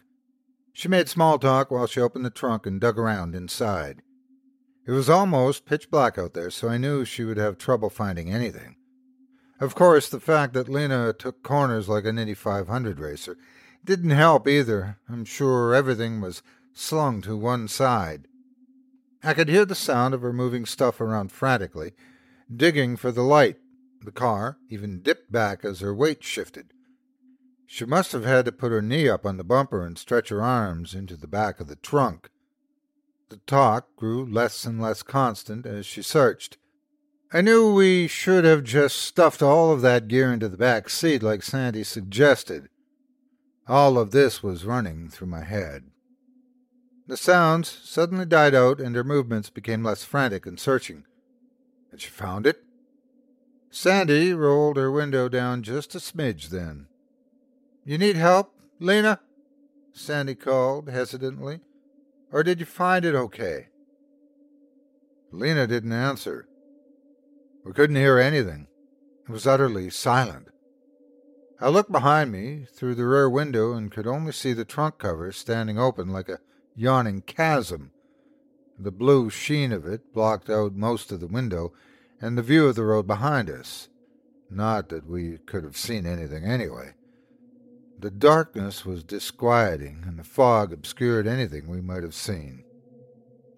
She made small talk while she opened the trunk and dug around inside. It was almost pitch black out there, so I knew she would have trouble finding anything. Of course, the fact that Lena took corners like an Indy 500 racer didn't help either. I'm sure everything was slung to one side. I could hear the sound of her moving stuff around frantically, digging for the light. The car even dipped back as her weight shifted. She must have had to put her knee up on the bumper and stretch her arms into the back of the trunk. The talk grew less and less constant as she searched. I knew we should have just stuffed all of that gear into the back seat like Sandy suggested. All of this was running through my head. The sounds suddenly died out and her movements became less frantic and searching. Had she found it? Sandy rolled her window down just a smidge then. You need help, Lena? Sandy called hesitantly. Or did you find it okay? Lena didn't answer. We couldn't hear anything. It was utterly silent. I looked behind me through the rear window and could only see the trunk cover standing open like a yawning chasm. The blue sheen of it blocked out most of the window and the view of the road behind us. Not that we could have seen anything anyway. The darkness was disquieting, and the fog obscured anything we might have seen.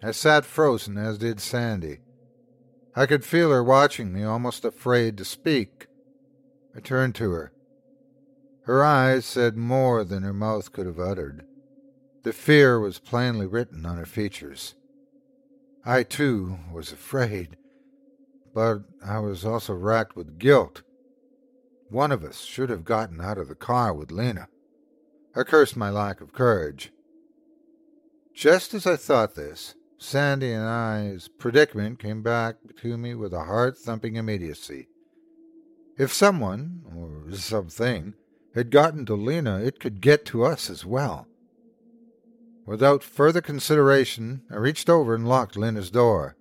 I sat frozen, as did Sandy. I could feel her watching me, almost afraid to speak. I turned to her. Her eyes said more than her mouth could have uttered. The fear was plainly written on her features. I, too, was afraid, but I was also racked with guilt. One of us should have gotten out of the car with Lena. I cursed my lack of courage. Just as I thought this, Sandy and I's predicament came back to me with a heart thumping immediacy. If someone, or something, had gotten to Lena, it could get to us as well. Without further consideration, I reached over and locked Lena's door.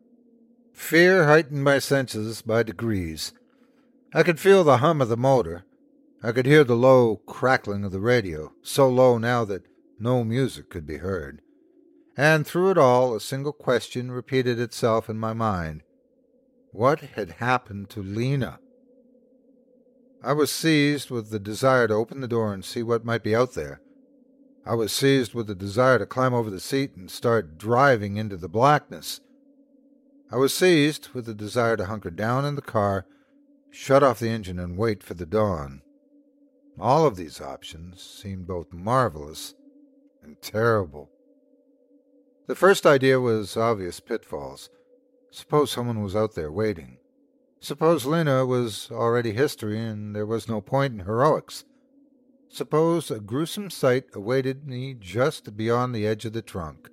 Fear heightened my senses by degrees. I could feel the hum of the motor. I could hear the low crackling of the radio, so low now that no music could be heard and through it all a single question repeated itself in my mind What had happened to Lena? I was seized with the desire to open the door and see what might be out there. I was seized with the desire to climb over the seat and start driving into the blackness. I was seized with the desire to hunker down in the car, shut off the engine, and wait for the dawn. All of these options seemed both marvelous and terrible. The first idea was obvious pitfalls. Suppose someone was out there waiting. Suppose Lena was already history and there was no point in heroics. Suppose a gruesome sight awaited me just beyond the edge of the trunk.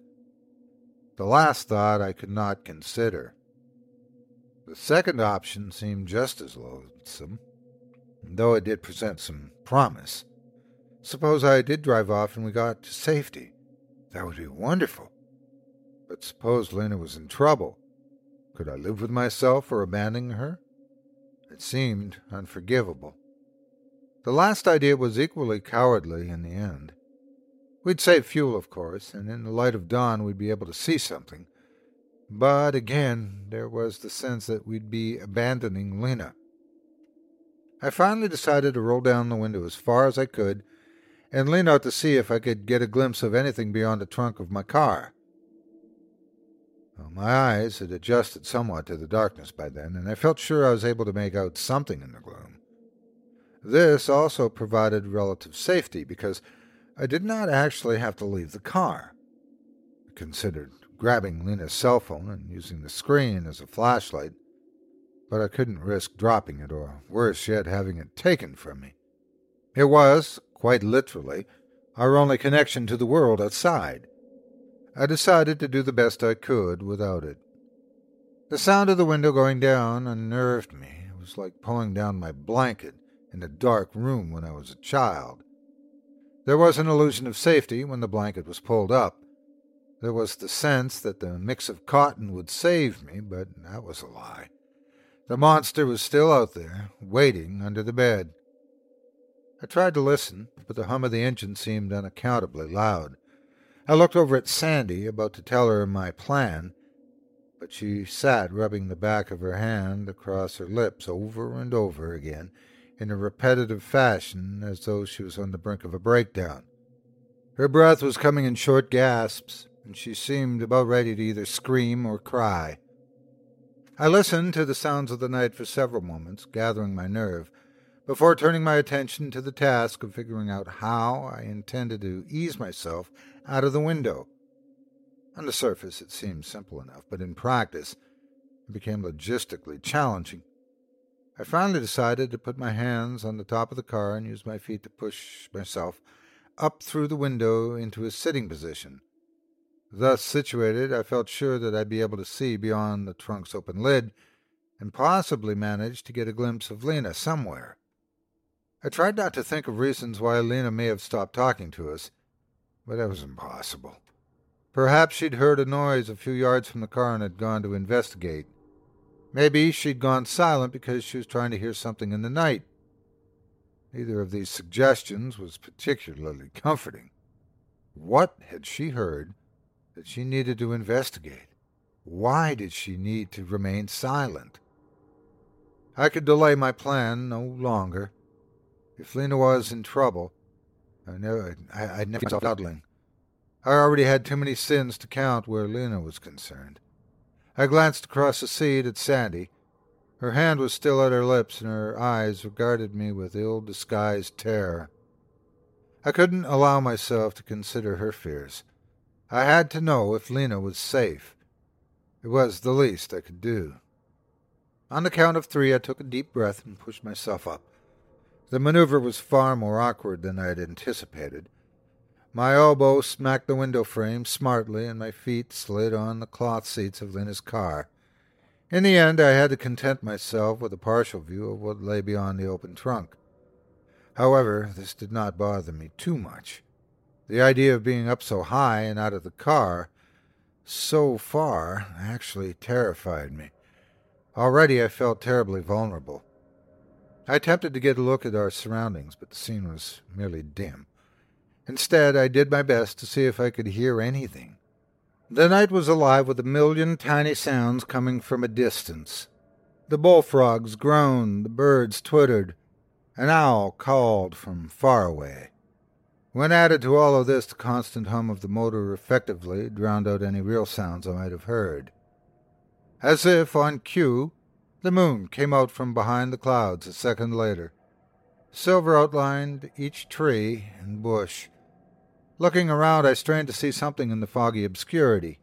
The last thought I could not consider. The second option seemed just as loathsome, though it did present some promise. Suppose I did drive off and we got to safety. That would be wonderful. But suppose Lena was in trouble. Could I live with myself for abandoning her? Seemed unforgivable. The last idea was equally cowardly in the end. We'd save fuel, of course, and in the light of dawn we'd be able to see something. But again, there was the sense that we'd be abandoning Lena. I finally decided to roll down the window as far as I could and lean out to see if I could get a glimpse of anything beyond the trunk of my car. Well, my eyes had adjusted somewhat to the darkness by then, and I felt sure I was able to make out something in the gloom. This also provided relative safety because I did not actually have to leave the car. I considered grabbing Lena's cell phone and using the screen as a flashlight, but I couldn't risk dropping it or, worse yet, having it taken from me. It was, quite literally, our only connection to the world outside. I decided to do the best I could without it. The sound of the window going down unnerved me. It was like pulling down my blanket in a dark room when I was a child. There was an illusion of safety when the blanket was pulled up. There was the sense that the mix of cotton would save me, but that was a lie. The monster was still out there, waiting under the bed. I tried to listen, but the hum of the engine seemed unaccountably loud. I looked over at Sandy, about to tell her my plan, but she sat rubbing the back of her hand across her lips over and over again in a repetitive fashion as though she was on the brink of a breakdown. Her breath was coming in short gasps, and she seemed about ready to either scream or cry. I listened to the sounds of the night for several moments, gathering my nerve, before turning my attention to the task of figuring out how I intended to ease myself out of the window. On the surface, it seemed simple enough, but in practice, it became logistically challenging. I finally decided to put my hands on the top of the car and use my feet to push myself up through the window into a sitting position. Thus situated, I felt sure that I'd be able to see beyond the trunk's open lid and possibly manage to get a glimpse of Lena somewhere. I tried not to think of reasons why Lena may have stopped talking to us, but that was impossible. Perhaps she'd heard a noise a few yards from the car and had gone to investigate. Maybe she'd gone silent because she was trying to hear something in the night. Neither of these suggestions was particularly comforting. What had she heard that she needed to investigate? Why did she need to remain silent? I could delay my plan no longer. If Lena was in trouble, I never, I, would never stop dawdling. I already had too many sins to count where Lena was concerned. I glanced across the seat at Sandy. Her hand was still at her lips, and her eyes regarded me with ill disguised terror. I couldn't allow myself to consider her fears. I had to know if Lena was safe. It was the least I could do. On the count of three, I took a deep breath and pushed myself up. The maneuver was far more awkward than I had anticipated. My elbow smacked the window frame smartly, and my feet slid on the cloth seats of Lena's car. In the end, I had to content myself with a partial view of what lay beyond the open trunk. However, this did not bother me too much. The idea of being up so high and out of the car so far actually terrified me. Already I felt terribly vulnerable. I attempted to get a look at our surroundings, but the scene was merely dim. Instead, I did my best to see if I could hear anything. The night was alive with a million tiny sounds coming from a distance. The bullfrogs groaned, the birds twittered, an owl called from far away. When added to all of this, the constant hum of the motor effectively drowned out any real sounds I might have heard. As if on cue, the moon came out from behind the clouds a second later. Silver outlined each tree and bush. Looking around, I strained to see something in the foggy obscurity.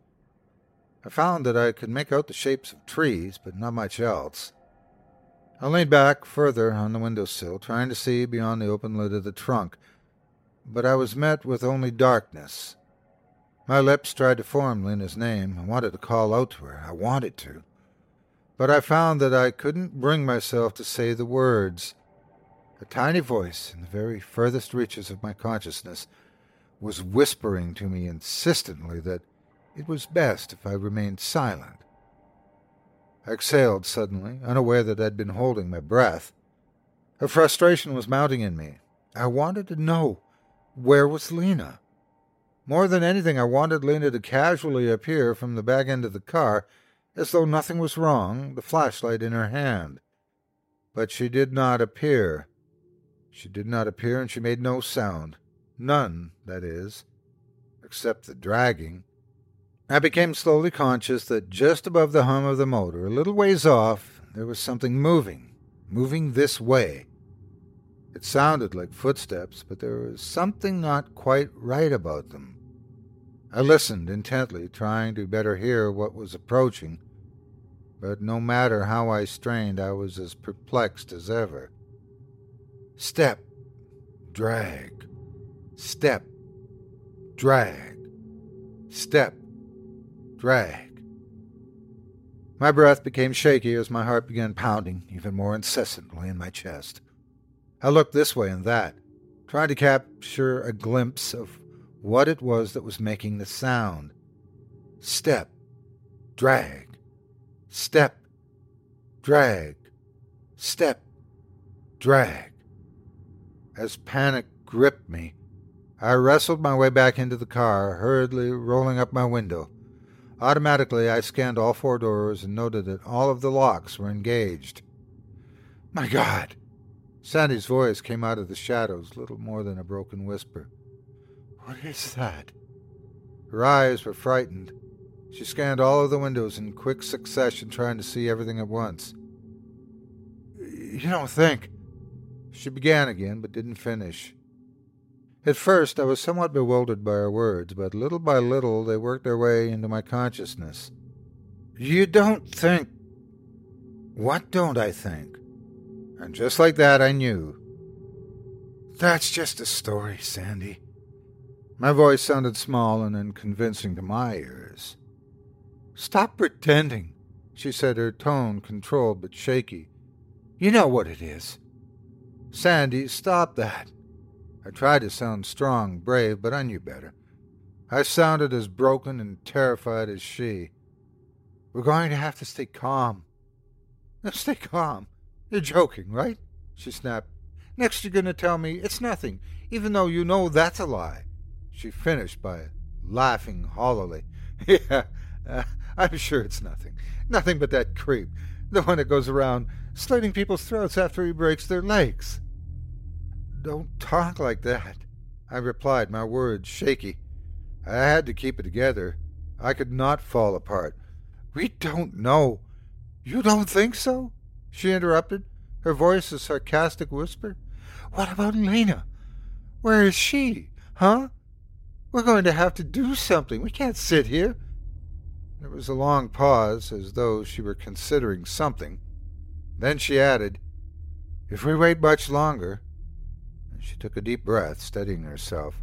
I found that I could make out the shapes of trees, but not much else. I leaned back further on the window sill, trying to see beyond the open lid of the trunk, but I was met with only darkness. My lips tried to form Lena's name. I wanted to call out to her. I wanted to. But I found that I couldn't bring myself to say the words. A tiny voice in the very furthest reaches of my consciousness was whispering to me insistently that it was best if I remained silent. I exhaled suddenly, unaware that I'd been holding my breath. A frustration was mounting in me. I wanted to know where was Lena? More than anything, I wanted Lena to casually appear from the back end of the car, as though nothing was wrong, the flashlight in her hand. But she did not appear. She did not appear, and she made no sound. None, that is, except the dragging. I became slowly conscious that just above the hum of the motor, a little ways off, there was something moving, moving this way. It sounded like footsteps, but there was something not quite right about them. I listened intently, trying to better hear what was approaching, but no matter how I strained, I was as perplexed as ever. Step, drag, step, drag, step, drag. My breath became shaky as my heart began pounding even more incessantly in my chest. I looked this way and that, trying to capture a glimpse of what it was that was making the sound. Step, drag, step, drag, step, drag. As panic gripped me, I wrestled my way back into the car, hurriedly rolling up my window. Automatically, I scanned all four doors and noted that all of the locks were engaged. My God! Sandy's voice came out of the shadows, little more than a broken whisper. What is that? Her eyes were frightened. She scanned all of the windows in quick succession, trying to see everything at once. You don't think. She began again, but didn't finish. At first, I was somewhat bewildered by her words, but little by little they worked their way into my consciousness. You don't think. What don't I think? And just like that, I knew. That's just a story, Sandy. My voice sounded small and unconvincing to my ears. Stop pretending, she said, her tone controlled but shaky. You know what it is. Sandy, stop that. I tried to sound strong, brave, but I knew better. I sounded as broken and terrified as she. We're going to have to stay calm. Stay calm. You're joking, right? She snapped. Next, you're going to tell me it's nothing, even though you know that's a lie. She finished by laughing hollowly. Yeah, uh, I'm sure it's nothing. Nothing but that creep, the one that goes around slitting people's throats after he breaks their legs. Don't talk like that, I replied, my words shaky. I had to keep it together. I could not fall apart. We don't know. You don't think so? she interrupted, her voice a sarcastic whisper. What about Lena? Where is she? Huh? We're going to have to do something. We can't sit here. There was a long pause, as though she were considering something. Then she added, If we wait much longer, and she took a deep breath, steadying herself,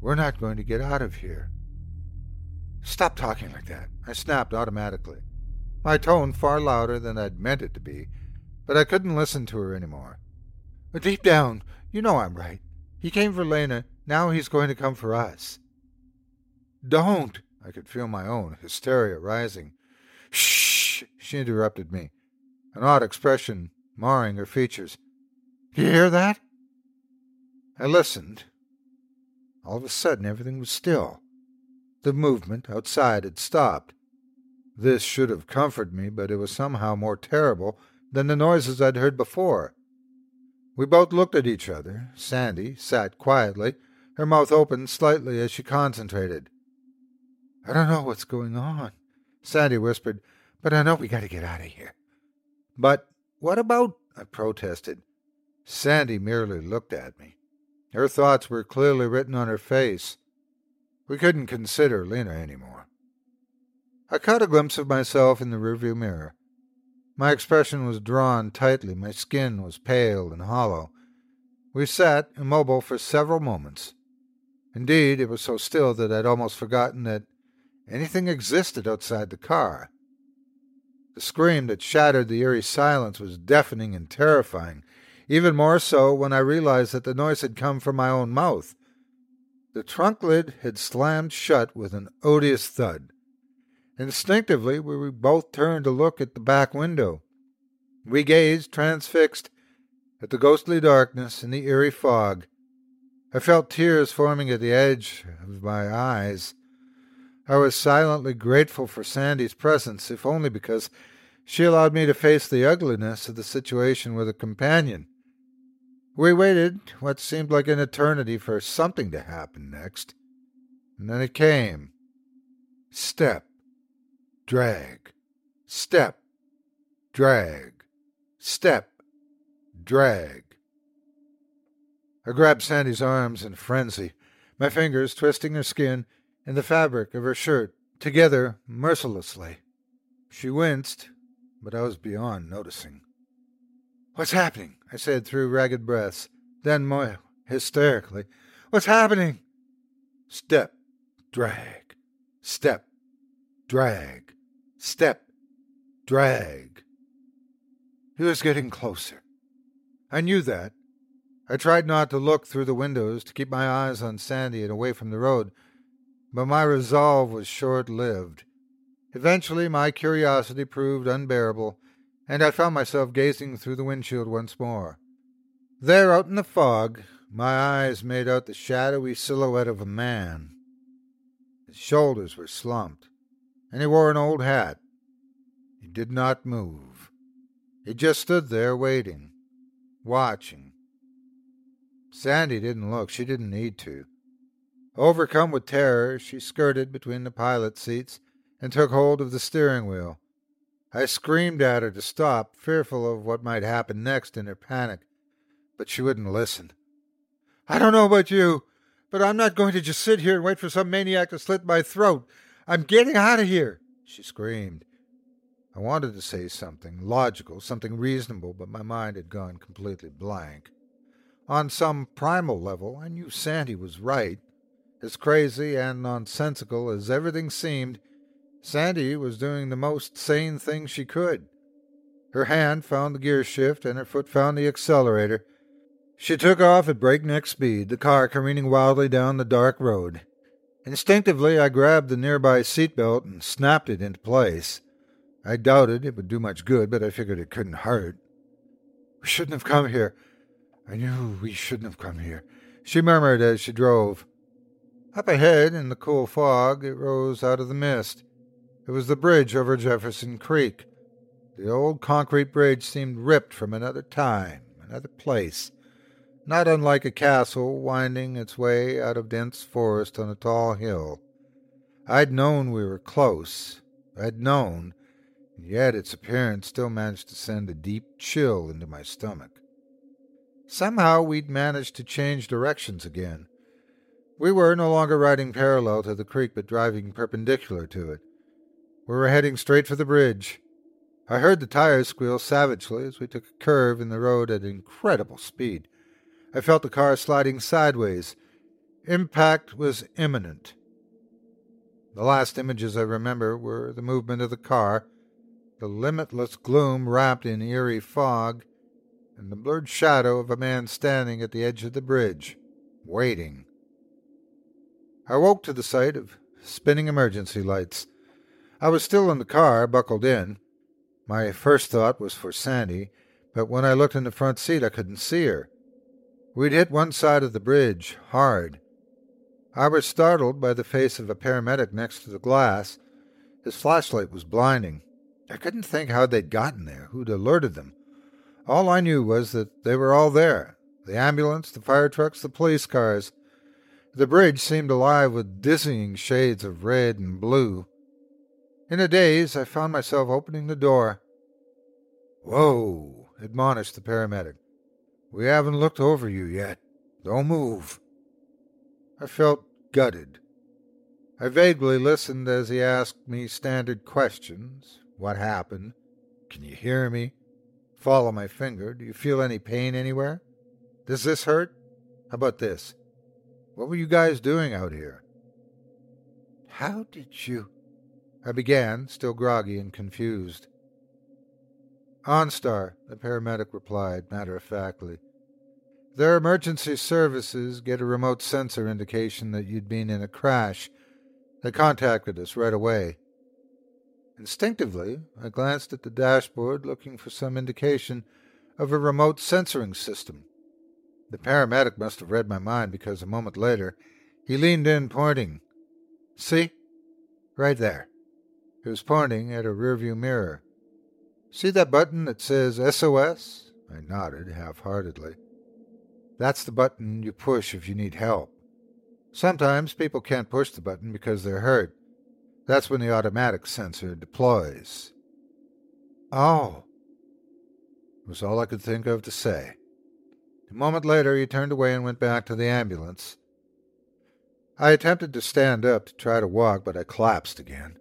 we're not going to get out of here. Stop talking like that. I snapped automatically my tone far louder than I'd meant it to be, but I couldn't listen to her any more. But deep down, you know I'm right. He came for Lena, now he's going to come for us. Don't! I could feel my own hysteria rising. Shh! She interrupted me, an odd expression marring her features. Do you hear that? I listened. All of a sudden, everything was still. The movement outside had stopped. This should have comforted me, but it was somehow more terrible than the noises I'd heard before. We both looked at each other. Sandy sat quietly, her mouth open slightly as she concentrated. I don't know what's going on, Sandy whispered, But I know we got to get out of here. But what about? I protested. Sandy merely looked at me. Her thoughts were clearly written on her face. We couldn't consider Lena anymore. I caught a glimpse of myself in the rearview mirror. My expression was drawn tightly, my skin was pale and hollow. We sat immobile for several moments. Indeed, it was so still that I'd almost forgotten that anything existed outside the car. The scream that shattered the eerie silence was deafening and terrifying, even more so when I realized that the noise had come from my own mouth. The trunk lid had slammed shut with an odious thud. Instinctively, we both turned to look at the back window. We gazed, transfixed, at the ghostly darkness and the eerie fog. I felt tears forming at the edge of my eyes. I was silently grateful for Sandy's presence, if only because she allowed me to face the ugliness of the situation with a companion. We waited what seemed like an eternity for something to happen next. And then it came. Step, drag, step, drag, step, drag. I grabbed Sandy's arms in frenzy, my fingers twisting her skin and the fabric of her shirt together mercilessly. She winced, but I was beyond noticing. What's happening? I said through ragged breaths. Then more hysterically, What's happening? Step, drag, step, drag, step, drag. He was getting closer. I knew that. I tried not to look through the windows to keep my eyes on Sandy and away from the road, but my resolve was short lived. Eventually, my curiosity proved unbearable, and I found myself gazing through the windshield once more. There, out in the fog, my eyes made out the shadowy silhouette of a man. His shoulders were slumped, and he wore an old hat. He did not move. He just stood there waiting, watching. Sandy didn't look. She didn't need to. Overcome with terror, she skirted between the pilot seats and took hold of the steering wheel. I screamed at her to stop, fearful of what might happen next in her panic, but she wouldn't listen. I don't know about you, but I'm not going to just sit here and wait for some maniac to slit my throat. I'm getting out of here, she screamed. I wanted to say something logical, something reasonable, but my mind had gone completely blank. On some primal level, I knew Sandy was right. As crazy and nonsensical as everything seemed, Sandy was doing the most sane thing she could. Her hand found the gear shift and her foot found the accelerator. She took off at breakneck speed, the car careening wildly down the dark road. Instinctively, I grabbed the nearby seat belt and snapped it into place. I doubted it would do much good, but I figured it couldn't hurt. We shouldn't have come here. I knew we shouldn't have come here, she murmured as she drove. Up ahead, in the cool fog, it rose out of the mist. It was the bridge over Jefferson Creek. The old concrete bridge seemed ripped from another time, another place, not unlike a castle winding its way out of dense forest on a tall hill. I'd known we were close. I'd known, and yet its appearance still managed to send a deep chill into my stomach. Somehow we'd managed to change directions again. We were no longer riding parallel to the creek, but driving perpendicular to it. We were heading straight for the bridge. I heard the tires squeal savagely as we took a curve in the road at incredible speed. I felt the car sliding sideways. Impact was imminent. The last images I remember were the movement of the car, the limitless gloom wrapped in eerie fog, and the blurred shadow of a man standing at the edge of the bridge, waiting. I woke to the sight of spinning emergency lights. I was still in the car, buckled in. My first thought was for Sandy, but when I looked in the front seat, I couldn't see her. We'd hit one side of the bridge, hard. I was startled by the face of a paramedic next to the glass. His flashlight was blinding. I couldn't think how they'd gotten there, who'd alerted them. All I knew was that they were all there the ambulance, the fire trucks, the police cars. The bridge seemed alive with dizzying shades of red and blue. In a daze, I found myself opening the door. Whoa, admonished the paramedic. We haven't looked over you yet. Don't move. I felt gutted. I vaguely listened as he asked me standard questions. What happened? Can you hear me? Follow my finger. Do you feel any pain anywhere? Does this hurt? How about this? What were you guys doing out here? How did you? I began, still groggy and confused. OnStar, the paramedic replied, matter of factly. Their emergency services get a remote sensor indication that you'd been in a crash. They contacted us right away. Instinctively, I glanced at the dashboard looking for some indication of a remote sensoring system. The paramedic must have read my mind because a moment later he leaned in, pointing. See? Right there. He was pointing at a rearview mirror. See that button that says SOS? I nodded half heartedly. That's the button you push if you need help. Sometimes people can't push the button because they're hurt. That's when the automatic sensor deploys. Oh, was all I could think of to say. A moment later, he turned away and went back to the ambulance. I attempted to stand up to try to walk, but I collapsed again.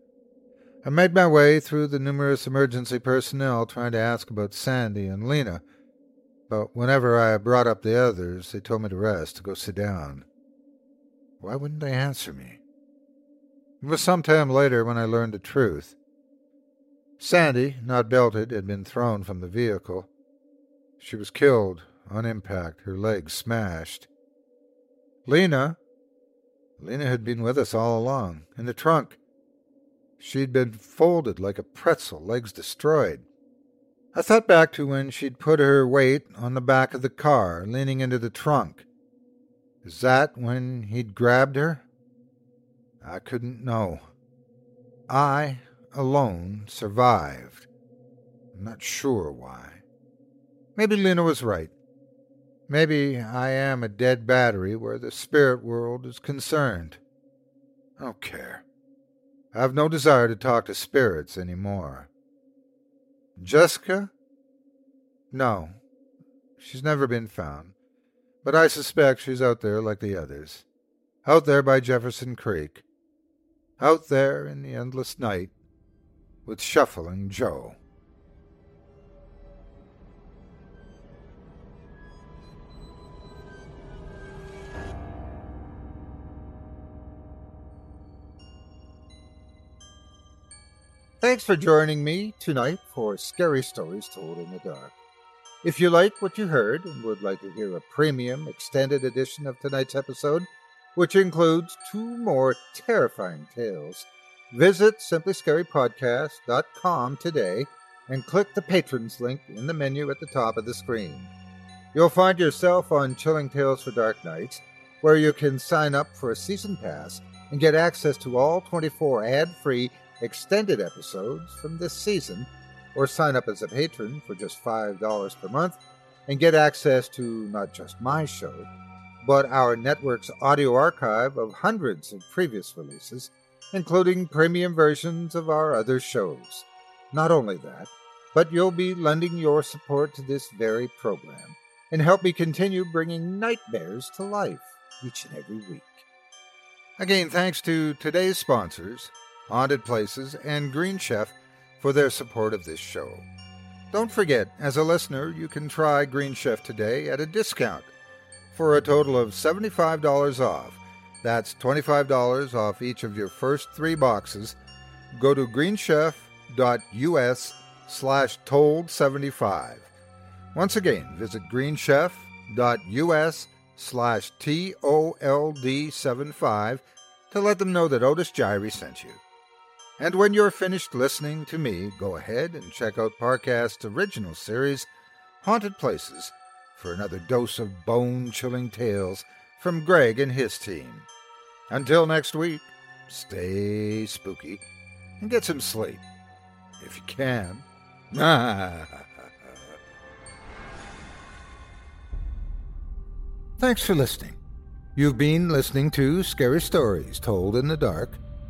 I made my way through the numerous emergency personnel trying to ask about Sandy and Lena, but whenever I brought up the others, they told me to rest, to go sit down. Why wouldn't they answer me? It was some time later when I learned the truth. Sandy, not belted, had been thrown from the vehicle. She was killed on impact, her legs smashed. Lena, Lena had been with us all along, in the trunk. She'd been folded like a pretzel, legs destroyed. I thought back to when she'd put her weight on the back of the car, leaning into the trunk. Is that when he'd grabbed her? I couldn't know. I, alone, survived. I'm not sure why. Maybe Lena was right. Maybe I am a dead battery where the spirit world is concerned. I don't care. I have no desire to talk to spirits any more. Jessica? No, she's never been found, but I suspect she's out there like the others. Out there by Jefferson Creek. Out there in the endless night with Shuffling Joe. Thanks for joining me tonight for Scary Stories Told in the Dark. If you like what you heard and would like to hear a premium extended edition of tonight's episode, which includes two more terrifying tales, visit simplyscarypodcast.com today and click the patrons link in the menu at the top of the screen. You'll find yourself on Chilling Tales for Dark Nights, where you can sign up for a season pass and get access to all 24 ad free extended episodes from this season, or sign up as a patron for just $5 per month and get access to not just my show, but our network's audio archive of hundreds of previous releases, including premium versions of our other shows. Not only that, but you'll be lending your support to this very program and help me continue bringing nightmares to life each and every week. Again, thanks to today's sponsors, Haunted Places, and Green Chef for their support of this show. Don't forget, as a listener, you can try Green Chef today at a discount for a total of $75 off. That's $25 off each of your first three boxes. Go to greenchef.us slash told75. Once again, visit greenchef.us slash T-O-L-D-75 to let them know that Otis Jiry sent you. And when you're finished listening to me, go ahead and check out Parcast's original series, Haunted Places, for another dose of bone chilling tales from Greg and his team. Until next week, stay spooky and get some sleep, if you can. Thanks for listening. You've been listening to Scary Stories Told in the Dark